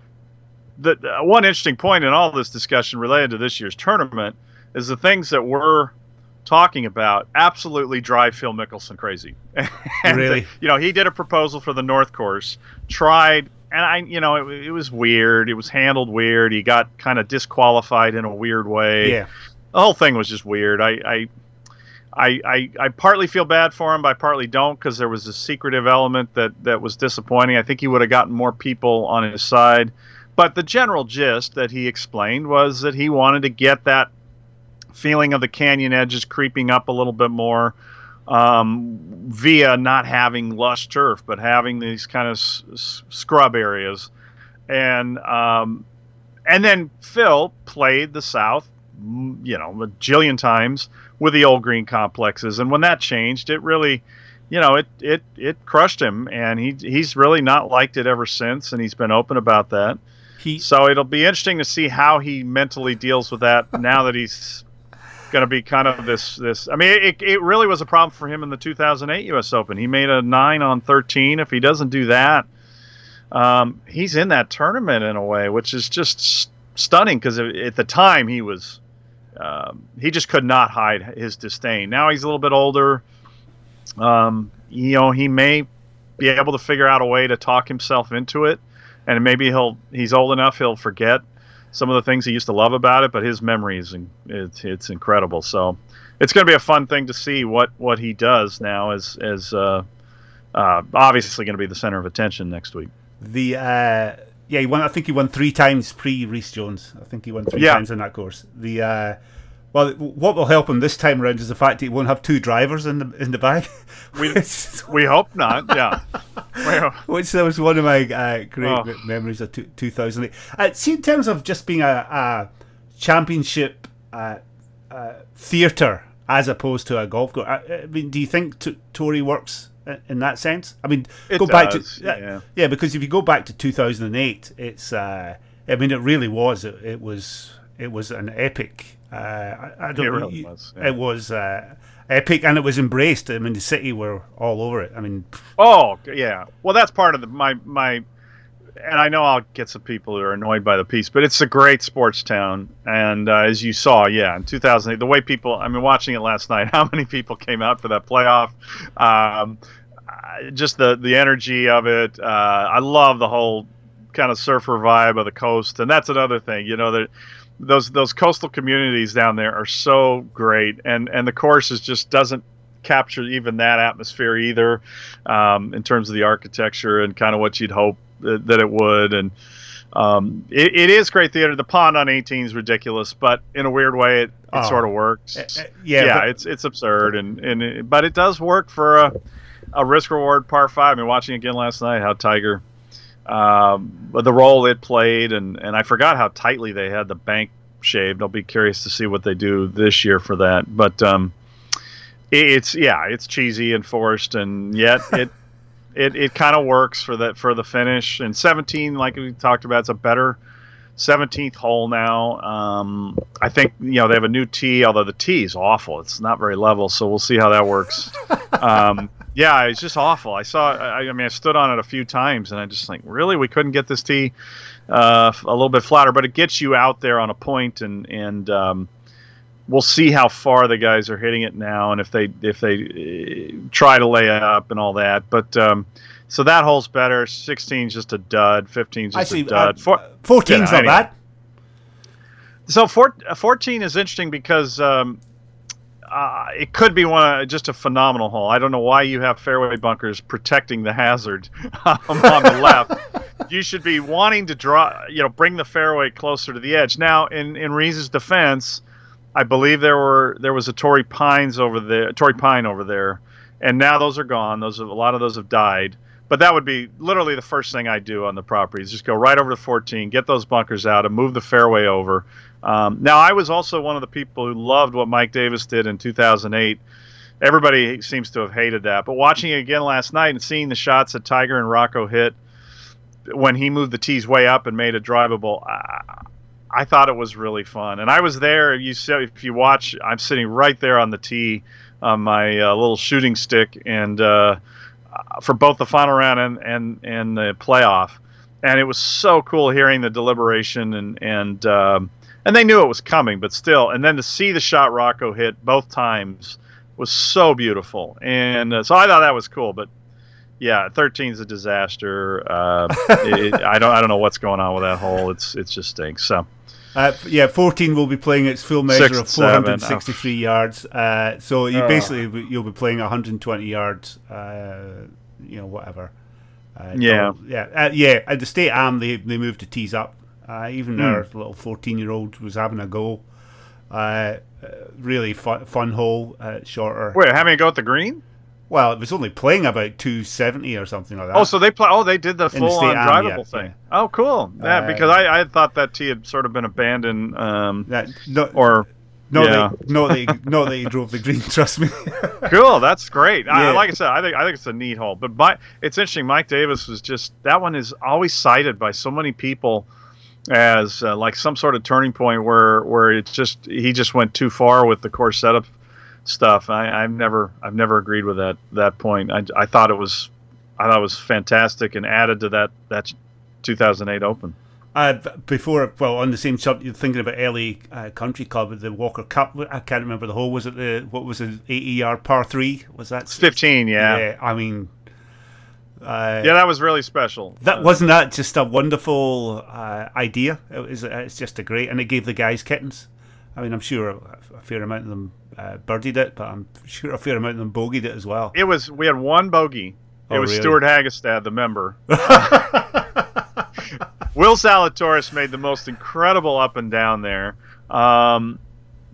the, the one interesting point in all this discussion related to this year's tournament is the things that we're talking about absolutely drive Phil Mickelson crazy. really? you know, he did a proposal for the North Course, tried, and I, you know, it, it was weird. It was handled weird. He got kind of disqualified in a weird way. Yeah. The whole thing was just weird. I, I I, I, I partly feel bad for him, but I partly don't because there was a secretive element that, that was disappointing. I think he would have gotten more people on his side. But the general gist that he explained was that he wanted to get that feeling of the canyon edges creeping up a little bit more um, via not having lush turf, but having these kind of s- scrub areas. And um, and then Phil played the South, you know, a jillion times with the old green complexes. And when that changed, it really, you know, it it it crushed him, and he he's really not liked it ever since, and he's been open about that. He, so it'll be interesting to see how he mentally deals with that now that he's going to be kind of this this. I mean, it, it really was a problem for him in the 2008 U.S. Open. He made a nine on 13. If he doesn't do that, um, he's in that tournament in a way, which is just stunning because at the time he was um, he just could not hide his disdain. Now he's a little bit older. Um, you know, he may be able to figure out a way to talk himself into it, and maybe he'll he's old enough he'll forget some of the things he used to love about it, but his memory is it's, it's incredible. So it's going to be a fun thing to see what, what he does now as as uh, uh, obviously going to be the center of attention next week. The uh, yeah, he won. I think he won three times pre Rees Jones. I think he won three yeah. times in that course. The uh, well, what will help him this time around is the fact that he won't have two drivers in the in the bag. We we hope not. Yeah. Well, Which that was one of my uh, great oh. memories of two, 2008. Uh, see, in terms of just being a, a championship uh, uh theatre as opposed to a golf course, I, I mean, do you think t- Torrey works in that sense? I mean, it go does, back to yeah. yeah, because if you go back to 2008, it's uh, I mean, it really was. It, it was it was an epic uh, I, I, don't it know. Really was, yeah. It was uh, epic, and it was embraced. I mean, the city were all over it. I mean, oh yeah. Well, that's part of the, my my. And I know I'll get some people who are annoyed by the piece, but it's a great sports town. And uh, as you saw, yeah, in 2008, the way people, I mean, watching it last night, how many people came out for that playoff? Um, just the the energy of it. Uh, I love the whole kind of surfer vibe of the coast, and that's another thing. You know that those those coastal communities down there are so great, and and the course is just doesn't capture even that atmosphere either, um, in terms of the architecture and kind of what you'd hope that, that it would, and. Um, it, it is great theater. The pond on 18 is ridiculous, but in a weird way, it, it oh. sort of works. Uh, yeah, yeah, but, it's it's absurd, and and it, but it does work for a, a risk reward par five. I mean, watching again last night, how Tiger um, the role it played, and, and I forgot how tightly they had the bank shaved. I'll be curious to see what they do this year for that. But um, it, it's yeah, it's cheesy and forced, and yet it it, it kind of works for that for the finish. And 17, like we talked about, it's a better 17th hole now. Um, I think you know they have a new tee, although the tee is awful. It's not very level, so we'll see how that works. Um, yeah, it's just awful. I saw. I, I, mean, I stood on it a few times, and I just think, really, we couldn't get this tee uh, a little bit flatter, but it gets you out there on a point, and and um, we'll see how far the guys are hitting it now, and if they if they uh, try to lay up and all that. But um, so that hole's better. 16's just a dud. 15's just I see, a dud. Uh, Four, 14's yeah, not anyway. bad. So four, 14 is interesting because um, uh, it could be one just a phenomenal hole. I don't know why you have fairway bunkers protecting the hazard um, on the left. You should be wanting to draw, you know, bring the fairway closer to the edge. Now, in in Rees's defense, I believe there were there was a Torrey Pines over there, Torrey Pine over there, and now those are gone. Those have, a lot of those have died. But that would be literally the first thing I do on the property is just go right over to 14, get those bunkers out, and move the fairway over. Um, now, I was also one of the people who loved what Mike Davis did in 2008 everybody seems to have hated that. But watching it again last night and seeing the shots that Tiger and Rocco hit when he moved the tees way up and made it drivable, I, I thought it was really fun. And I was there. You see, if you watch, I'm sitting right there on the tee on my uh, little shooting stick, and uh, for both the final round and and and the playoff. And it was so cool hearing the deliberation and and um, and they knew it was coming, but still. And then to see the shot Rocco hit both times was so beautiful, and uh, so I thought that was cool. But yeah, 13 is a disaster. Uh, it, I don't I don't know what's going on with that hole. It's it just stinks. So. Uh, yeah, 14 will be playing its full measure Six, of 463 seven. yards. Uh, so you oh. basically you'll be playing 120 yards. Uh, you know, whatever. Uh, yeah, yeah, uh, yeah. At the state am they they moved to tees up. Uh, even mm. our little 14 year old was having a go. really fun, fun hole, shorter. Wait, having a go at the green? Well, it was only playing about 270 or something like that. Oh, so they play. Oh, they did the full on drivable yeah, thing. Yeah. Oh, cool. Yeah, uh, because I, I thought that tee had sort of been abandoned. Um, that, no, or no, yeah. they, no, they, no, they drove the green. Trust me. cool. That's great. Yeah. I, like I said, I think I think it's a neat hole. But my, it's interesting. Mike Davis was just that one is always cited by so many people as uh, like some sort of turning point where where it's just he just went too far with the course setup stuff. I, I've never I've never agreed with that that point. I, I thought it was I thought it was fantastic and added to that that 2008 Open. Uh, before, well, on the same subject, you're thinking about LA uh, Country Club, the Walker Cup. I can't remember the hole. Was it the what was it? Yard par three? Was that fifteen? Yeah. Yeah. I mean, uh, yeah, that was really special. That wasn't that just a wonderful uh, idea. It was. It's just a great, and it gave the guys kittens. I mean, I'm sure a fair amount of them uh, birdied it, but I'm sure a fair amount of them bogeyed it as well. It was we had one bogey. It oh, was really? Stewart Hagestad, the member. Will Zalatoris made the most incredible up and down there. Um,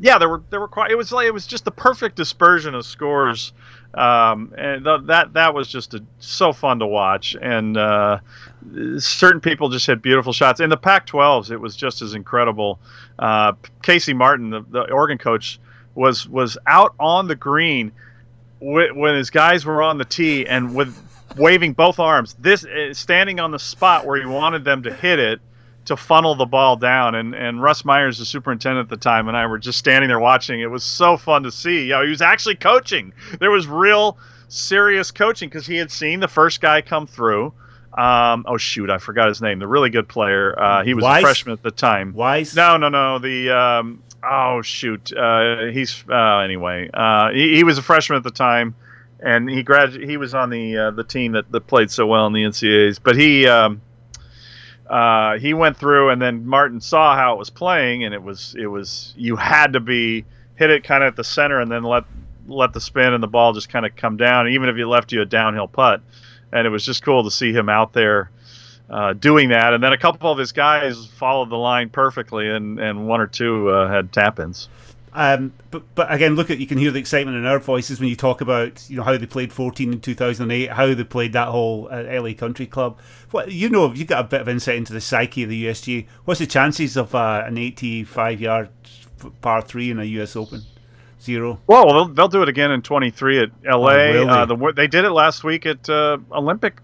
yeah, there were there were quite. It was like it was just the perfect dispersion of scores, um, and th- that that was just a, so fun to watch. And uh, certain people just hit beautiful shots. In the Pac-12s, it was just as incredible. Uh, Casey Martin, the, the Oregon coach, was was out on the green when his guys were on the tee and with waving both arms, this uh, standing on the spot where he wanted them to hit it to funnel the ball down. And and Russ Myers, the superintendent at the time, and I were just standing there watching. It was so fun to see. You know, he was actually coaching. There was real serious coaching because he had seen the first guy come through. Um, oh shoot, I forgot his name. The really good player. Uh, he was Wise? a freshman at the time. Wise? No, no, no. The um, oh shoot, uh, he's uh, anyway. Uh, he, he was a freshman at the time and he grad he was on the uh, the team that, that played so well in the NCAAs. But he um, uh, he went through, and then Martin saw how it was playing, and it was it was you had to be hit it kind of at the center, and then let let the spin and the ball just kind of come down, even if you left you a downhill putt. And it was just cool to see him out there. Uh, doing that, and then a couple of his guys followed the line perfectly, and, and one or two uh, had tap ins. Um, but but again, look at you can hear the excitement in our voices when you talk about you know how they played 14 in 2008, how they played that whole uh, LA Country Club. What you know, you got a bit of insight into the psyche of the USG. What's the chances of uh, an 85 yard par three in a US Open? Zero. Well, they'll, they'll do it again in 23 at LA. Oh, really? uh, the, they did it last week at uh, Olympic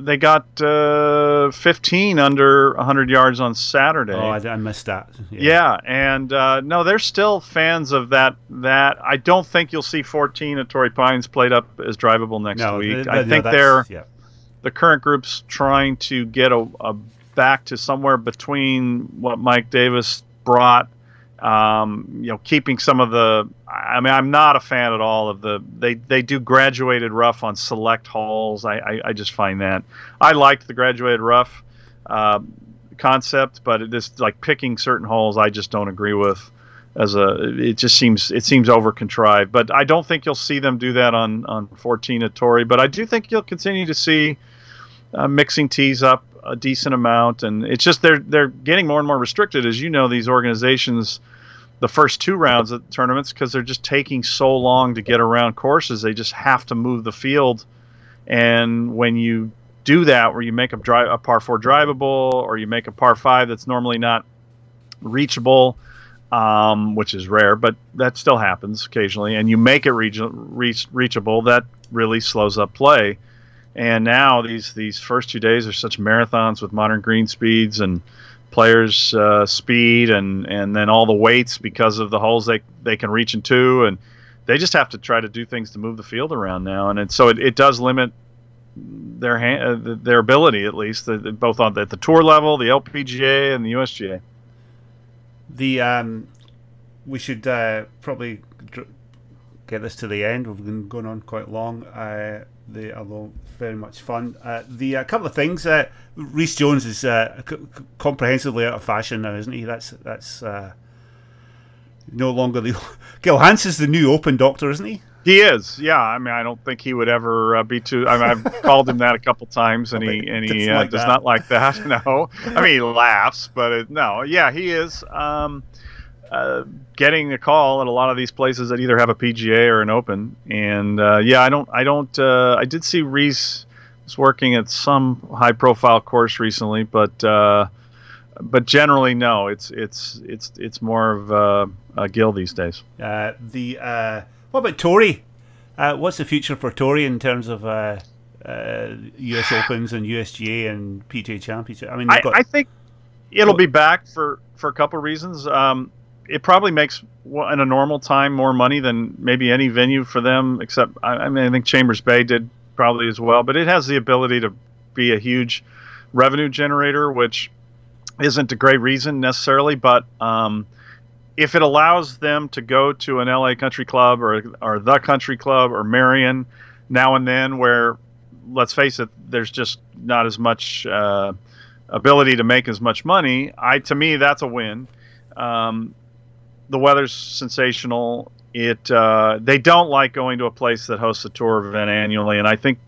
they got uh, 15 under 100 yards on Saturday. Oh, I, I missed that. Yeah, yeah and uh, no, they're still fans of that. That I don't think you'll see 14 at Torrey Pines played up as drivable next no, week. I think no, they're yeah. the current group's trying to get a, a back to somewhere between what Mike Davis brought um, you know, keeping some of the. I mean, I'm not a fan at all of the. They they do graduated rough on select holes. I I, I just find that I liked the graduated rough uh, concept, but this like picking certain holes, I just don't agree with. As a, it just seems it seems over contrived. But I don't think you'll see them do that on on 14 at Torrey. But I do think you'll continue to see uh, mixing tees up a decent amount, and it's just they're they're getting more and more restricted. As you know, these organizations the first two rounds of tournaments because they're just taking so long to get around courses. They just have to move the field, and when you do that, where you make a drive a par four drivable or you make a par five that's normally not reachable, um, which is rare, but that still happens occasionally, and you make it reach, reach, reachable, that really slows up play. And now these these first two days are such marathons with modern green speeds and players' uh, speed, and and then all the weights because of the holes they they can reach into, and they just have to try to do things to move the field around now, and it, so it, it does limit their hand, uh, their ability at least, both on the, at the tour level, the LPGA, and the USGA. The um, we should uh, probably get this to the end. We've been going on quite long. Uh, the although very much fun. Uh, the uh, couple of things. Uh, Rees Jones is uh, c- comprehensively out of fashion now, isn't he? That's that's uh, no longer the Gil Hanse is the new Open Doctor, isn't he? He is, yeah. I mean, I don't think he would ever uh, be too. I mean, I've called him that a couple times, and he and he uh, like does that. not like that. No, I mean, he laughs, but it, no, yeah, he is. Um, uh, getting a call at a lot of these places that either have a PGA or an Open, and uh, yeah, I don't, I don't, uh, I did see Rees was working at some high-profile course recently, but uh, but generally, no, it's it's it's it's more of uh, a Gil these days. Uh, the what about Torrey? what's the future for Torrey in terms of U.S. Opens and USGA and PGA Championship? I mean, I, got, I think it'll be back for for a couple of reasons. Um, it probably makes in a normal time more money than maybe any venue for them. Except I, mean I think Chambers Bay did probably as well, but it has the ability to be a huge revenue generator, which isn't a great reason necessarily, but um, if it allows them to go to an LA Country Club or or the Country Club or Merion now and then, where let's face it, there's just not as much uh, ability to make as much money. I to me that's a win. Um, the weather's sensational. It uh, they don't like going to a place that hosts a tour event annually, and I think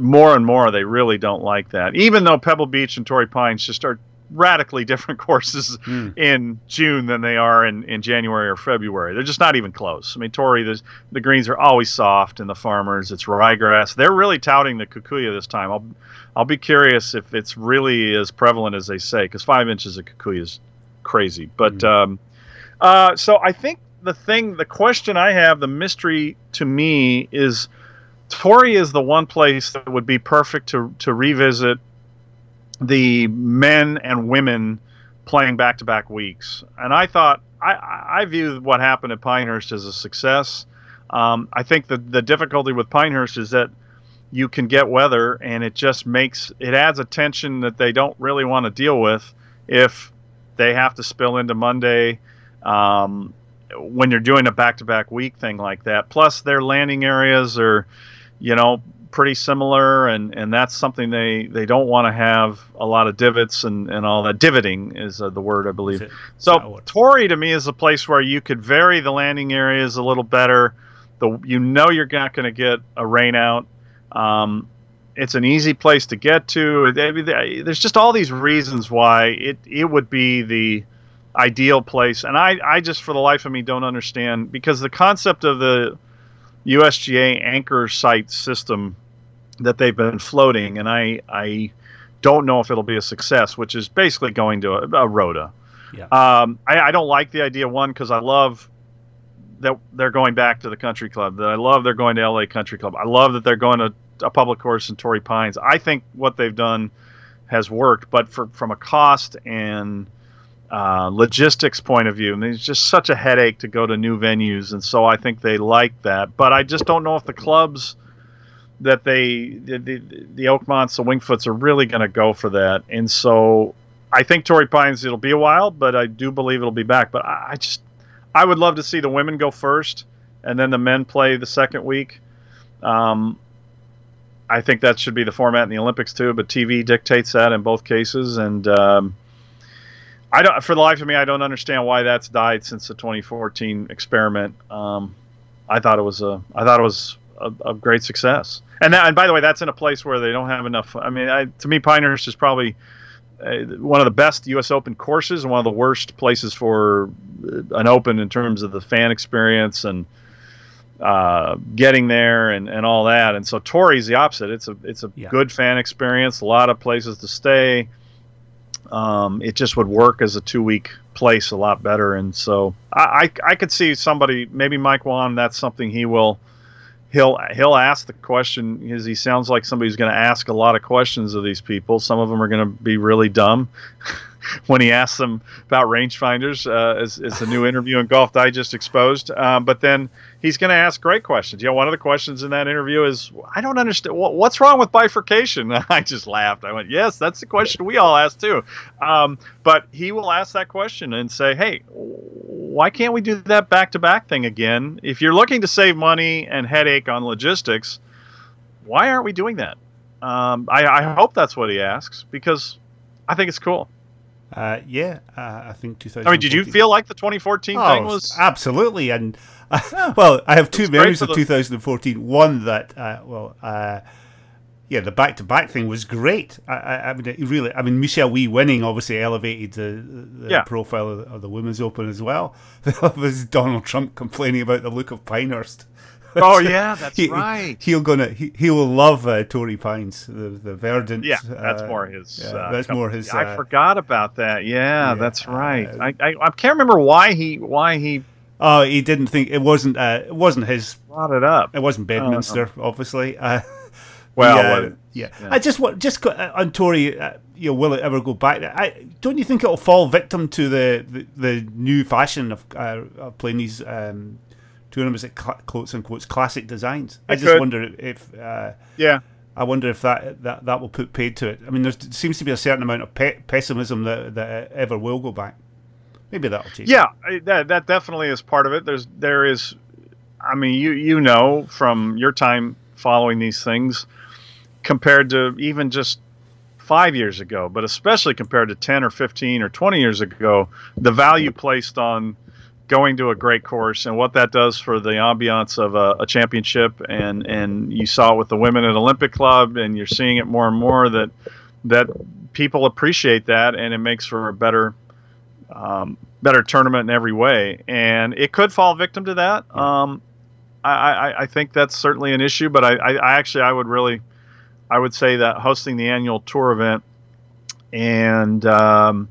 more and more they really don't like that. Even though Pebble Beach and Torrey Pines just are radically different courses mm. in June than they are in, in January or February. They're just not even close. I mean, Torrey, the, the greens are always soft, and the farmers, it's ryegrass. They're really touting the Kikuyu this time. I'll I'll be curious if it's really as prevalent as they say, because five inches of Kikuyu is crazy. But mm. um, uh, so I think the thing, the question I have, the mystery to me is Torrey is the one place that would be perfect to, to revisit the men and women playing back to back weeks. And I thought, I, I view what happened at Pinehurst as a success. Um, I think the, the difficulty with Pinehurst is that you can get weather and it just makes it adds a tension that they don't really want to deal with if they have to spill into Monday um, when you're doing a back-to-back week thing like that. Plus, their landing areas are, you know, pretty similar, and, and that's something they, they don't want to have a lot of divots and, and all that. Divoting is uh, the word, I believe. So, Torrey to me is a place where you could vary the landing areas a little better. The you know you're not going to get a rain out. Um, it's an easy place to get to. There's just all these reasons why it it would be the ideal place. And I, I just, for the life of me, don't understand because the concept of the USGA anchor site system that they've been floating, and I, I don't know if it'll be a success, which is basically going to a, a rota. Yeah. Um, I, I don't like the idea one because I love that they're going back to the country club. That I love they're going to LA Country Club. I love that they're going to a public course in Torrey Pines. I think what they've done has worked, but for from a cost and uh, logistics point of view. And it's just such a headache to go to new venues, and so I think they like that. But I just don't know if the clubs that they the the, the Oakmonts, the Winged-Foots are really going to go for that. And so I think Torrey Pines it'll be a while, but I do believe it'll be back. But I, I just I would love to see the women go first, and then the men play the second week. Um, I think that should be the format in the Olympics too, but TV dictates that in both cases, and um, I don't. For the life of me, I don't understand why that's died since the 2014 experiment. Um, I thought it was a. I thought it was a, a great success. And that, and by the way, that's in a place where they don't have enough. I mean, I, to me, Pinehurst is probably uh, one of the best U.S. Open courses and one of the worst places for uh, an Open in terms of the fan experience and uh, getting there and, and all that. And so Torrey's the opposite. It's a it's a yeah. good fan experience. A lot of places to stay um, it just would work as a two week place a lot better. And so I, I, I could see somebody, maybe Mike Whan, that's something he will. He'll he'll ask the question because he sounds like somebody who's going to ask a lot of questions of these people. Some of them are going to be really dumb. when he asks them about rangefinders, uh, as, as the new interview in Golf Digest exposed. Um, but then he's going to ask great questions. You know, one of the questions in that interview is, I don't understand what's wrong with bifurcation. I just laughed. I went, yes, that's the question we all ask too. Um, but he will ask that question and say, hey, why can't we do that back to back thing again? If you're looking to save money and headache on logistics, why aren't we doing that? Um, I, I hope that's what he asks because I think it's cool. Uh, yeah, uh, I think 2000. I mean, did you feel like the 2014 oh, thing was absolutely? And uh, well, I have two memories of the... 2014. One that, uh, well, uh, yeah, the back-to-back thing was great. I, I, I mean, really, I mean, Michelle Wie winning obviously elevated the, the yeah. profile of the, of the, Women's Open as well. There was Donald Trump complaining about the look of Pinehurst. Oh yeah, that's he, right. He'll gonna he, he will love uh, Torrey Pines, the the verdant. Yeah, that's uh, more his. Yeah, uh, that's more his. I uh, forgot about that. Yeah, yeah that's right. Uh, I, I, I can't remember why he why he. Oh, he didn't think it wasn't Uh, it wasn't his. Brought it up. It wasn't Bedminster, obviously. well, yeah, yeah, I just want just on Torrey. you know, will it ever go back? I don't you think it'll fall victim to the the, the new fashion of, of playing these um, tournaments at cl- quotes unquote classic designs. It I just could. wonder if uh, yeah. I wonder if that, that that will put paid to it. I mean, there seems to be a certain amount of pe- pessimism that that ever will go back. Maybe that'll change. Yeah, that that definitely is part of it. There's there is, I mean, you you know from your time following these things, compared to even just five years ago, but especially compared to ten or fifteen or twenty years ago, the value placed on going to a great course and what that does for the ambiance of a, a, championship and and you saw it with the women at Olympic Club and you're seeing it more and more that that people appreciate that and it makes for a better um, better tournament in every way. And it could fall victim to that. Um, I, I, I, think that's certainly an issue but I, I, I actually I would really I would say that hosting the annual tour event and um,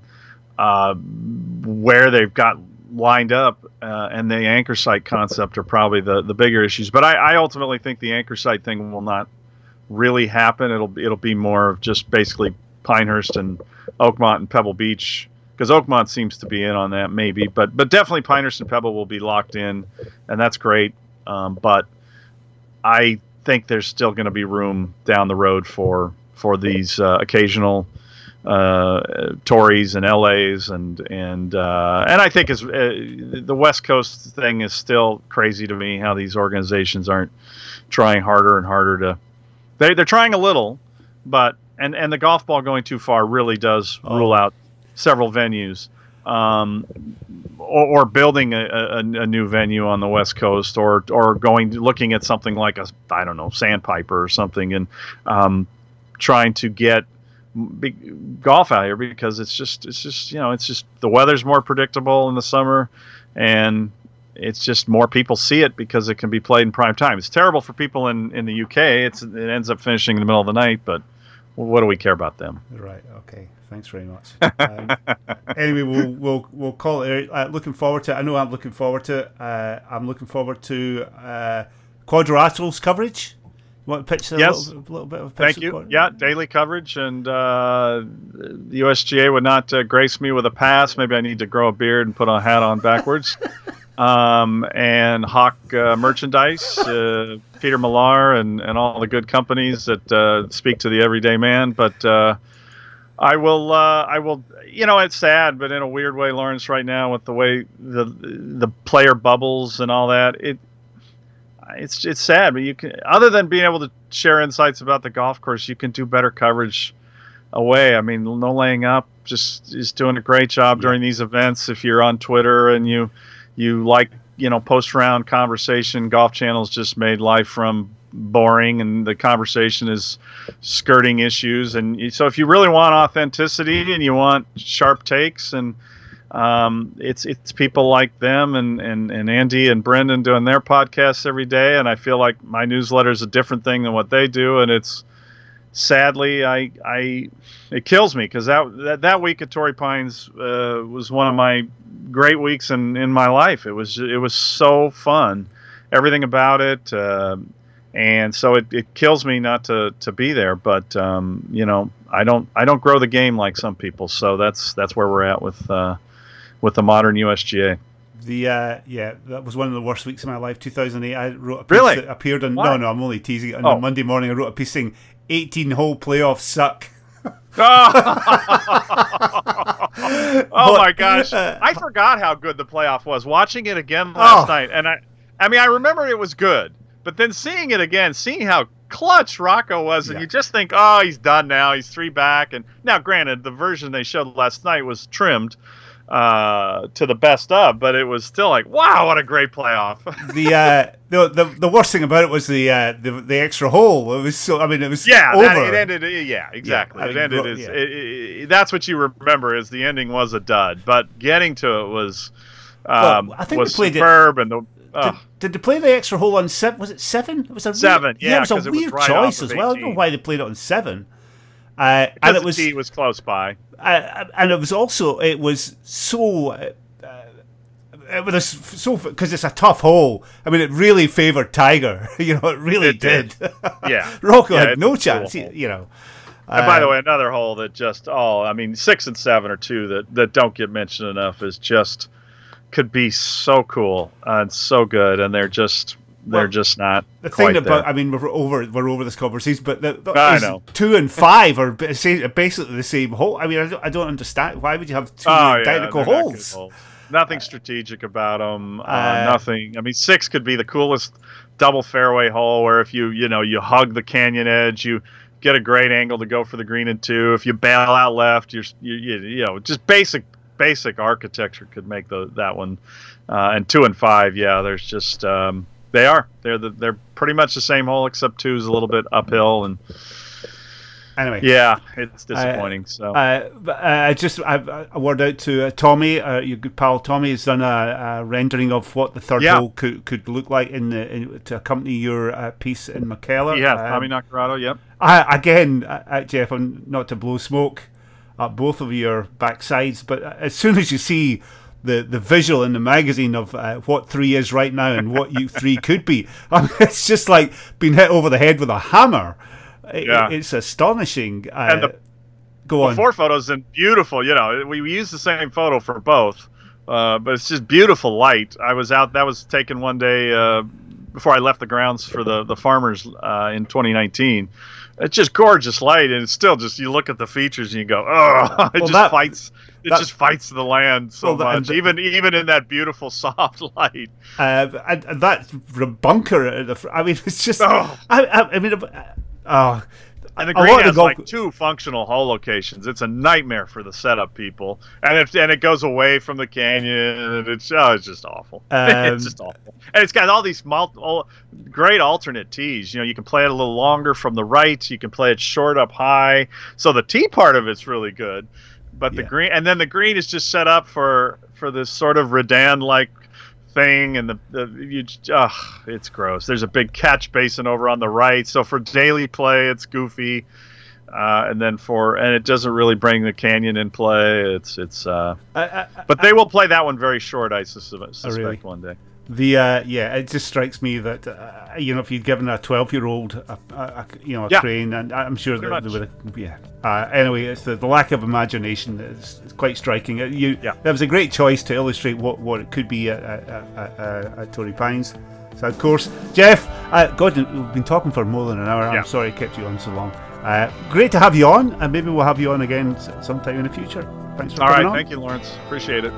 uh, where they've got lined up, uh, and the anchor site concept are probably the, the bigger issues. But I, I, ultimately think the anchor site thing will not really happen. It'll it'll be more of just basically Pinehurst and Oakmont and Pebble Beach because Oakmont seems to be in on that maybe, but but definitely Pinehurst and Pebble will be locked in, and that's great. Um, but I think there's still going to be room down the road for for these uh, occasional uh, Torreys and LAs and and uh, and I think is uh, the West Coast thing is still crazy to me how these organizations aren't trying harder and harder to they they're trying a little but and and the golf ball going too far really does oh. rule out several venues um, or, or, building a, a, a, new venue on the West Coast or or going looking at something like a I don't know sandpiper or something and um, trying to get big golf out here because it's just it's just you know it's just the weather's more predictable in the summer and it's just more people see it because it can be played in prime time. It's terrible for people in, in the UK. It's it ends up finishing in the middle of the night, but what do we care about them? Right. Okay. Thanks very much. Um, anyway, we'll we'll we'll call it. Uh, looking forward to. It. I know I'm looking forward to. It. Uh, I'm looking forward to uh, Quadrilaterals coverage want to pitch a yes. little, little bit of Thank you. Yeah, daily coverage, and uh, the USGA would not uh, grace me with a pass. Maybe I need to grow a beard and put a hat on backwards. um, and Hawk uh, Merchandise, uh, Peter Millar, and, and all the good companies that uh, speak to the everyday man. But uh, I will, I will. You know, it's sad, but in a weird way, Lawrence, right now with the way the the player bubbles and all that, it it's it's sad, but you can other than being able to share insights about the golf course, you can do better coverage away. I mean, no laying up just is doing a great job during these events. If you're on Twitter and you you like you know post round conversation, Golf Channel's just made life from boring and the conversation is skirting issues and so if you really want authenticity and you want sharp takes and um, it's it's people like them and, and, and Andy and Brendan doing their podcasts every day, and I feel like my newsletter is a different thing than what they do, and it's sadly, I I it kills me because that, that that week at Torrey Pines uh, was one of my great weeks in in my life. It was it was so fun, everything about it. Uh, and so it, it kills me not to, to be there. But um, you know, I don't I don't grow the game like some people. So that's that's where we're at with uh, with the modern USGA. The uh, yeah, that was one of the worst weeks of my life. 2008. I wrote a piece really? that appeared on. What? No, no, I'm only teasing. On oh. Monday morning, I wrote a piece saying 18 hole playoffs suck. oh my gosh! I forgot how good the playoff was. Watching it again last oh. night, and I, I mean, I remember it was good, but then seeing it again, seeing how clutch Rocco was, and yeah. you just think, oh, he's done now. He's three back. And now, granted, the version they showed last night was trimmed uh, to the best of, but it was still like, wow, what a great playoff. the, uh, the the the worst thing about it was the uh, the, the extra hole. It was so. I mean, it was yeah. Over. That, it ended. Yeah, exactly. Yeah, it ended. As, yeah. it, it, that's what you remember is the ending was a dud, but getting to it was. Um, well, I think was played superb, and the did, did, they play the extra hole on seven? Was it seven? It was a seven. yeah, yeah, it was a weird was right choice as well. I don't know why they played it on seven. Uh, and it was was close by. Uh, and it was also it was so. Uh, it was so because it's a tough hole. I mean, it really favoured Tiger. You know, it really it did. did. Yeah, Rocco yeah, had no chance. Cool you know. And by the uh, way, another hole that just oh, I mean, six and seven are two that that don't get mentioned enough is just could be so cool and so good, and they're just they're well, just not. The thing about. I mean, we're over we're over this conversation, but the, the, I know two and five are basically the same hole. I mean, I don't, I don't understand why would you have two oh, identical yeah, holes? holes? Nothing uh, strategic about them. Uh, uh, nothing. I mean, six could be the coolest double fairway hole where if you you know you hug the canyon edge, you get a great angle to go for the green and two. If you bail out left, you're you, you, you know just basic basic architecture could make the that one. Uh, and two and five, yeah, there's just um, they are they're the, they're pretty much the same hole except two is a little bit uphill and. Anyway, yeah, it's disappointing. so, I, uh, just I, a word out to uh, Tommy, uh, your good pal Tommy has done a, a rendering of what the third yeah. hole could, could look like in the in, to accompany your uh, piece in McKellar. Yeah, um, Tommy Naccarato. Yep. I, again, uh, Geoff, I'm not to blow smoke at both of your backsides. But as soon as you see the, the visual in the magazine of uh, what three is right now and what you three could be, I mean, it's just like being hit over the head with a hammer. It, yeah. it's astonishing. Uh, and the, go on. The four photos and beautiful. You know, we, we use the same photo for both, uh, but it's just beautiful light. I was out. That was taken one day uh, before I left the grounds for the the farmers uh, in 2019 it's just gorgeous light, and it's still just you look at the features and you go, oh, it well, just that, fights. It that, just fights the land so well, much, even even in that beautiful soft light. Uh, and, and that bunker, I mean, it's just. Oh. I, I, I mean, uh, oh, and the green has go... like two functional hole locations. It's a nightmare for the setup people, and it and it goes away from the canyon, and it's oh, it's just awful. Um, it's just awful, and it's got all these multiple, great alternate tees. You know, you can play it a little longer from the right. You can play it short up high. So the tee part of it's really good, but the yeah. green and then the green is just set up for for this sort of Redan like thing, and the, the you, ugh, it's gross. There's a big catch basin over on the right, so for daily play, it's goofy. Uh, and then for and it doesn't really bring the canyon in play. It's it's. Uh, I, I, but they will play that one very short. I suspect oh, really? one day. The uh, yeah, it just strikes me that uh, you know if you'd given a twelve-year-old a, a, a, you know a yeah. crane, and I'm sure that they would have yeah. Uh, anyway, it's the, the, lack of imagination is, quite striking. Uh, you, yeah. that was a great choice to illustrate what, what it could be at, at, at, at Torrey Pines. So of course, Geoff, uh, God, we've been talking for more than an hour. Yeah. I'm sorry I kept you on so long. Uh, great to have you on, and maybe we'll have you on again sometime in the future. Thanks for All coming right, on. thank you, Lawrence. Appreciate it.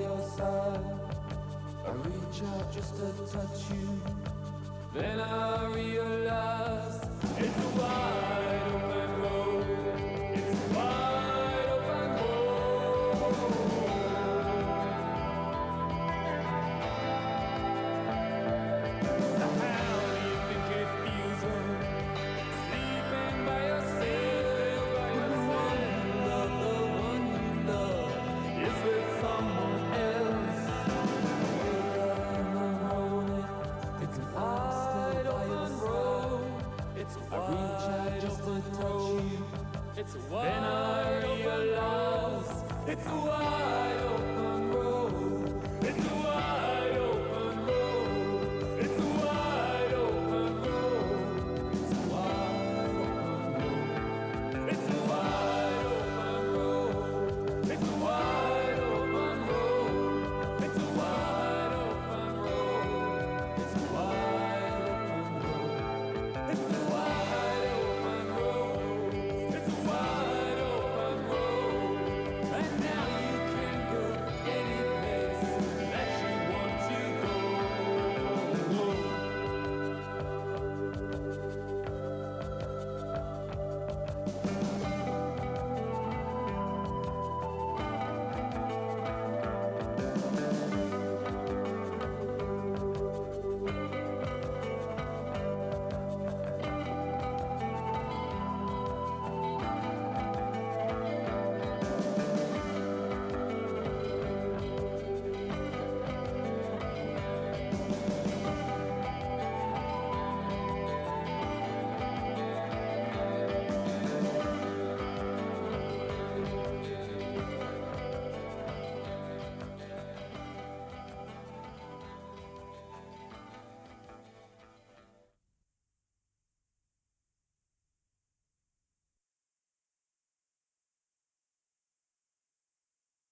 your side. I reach out just to touch you. Then I realize it's a wide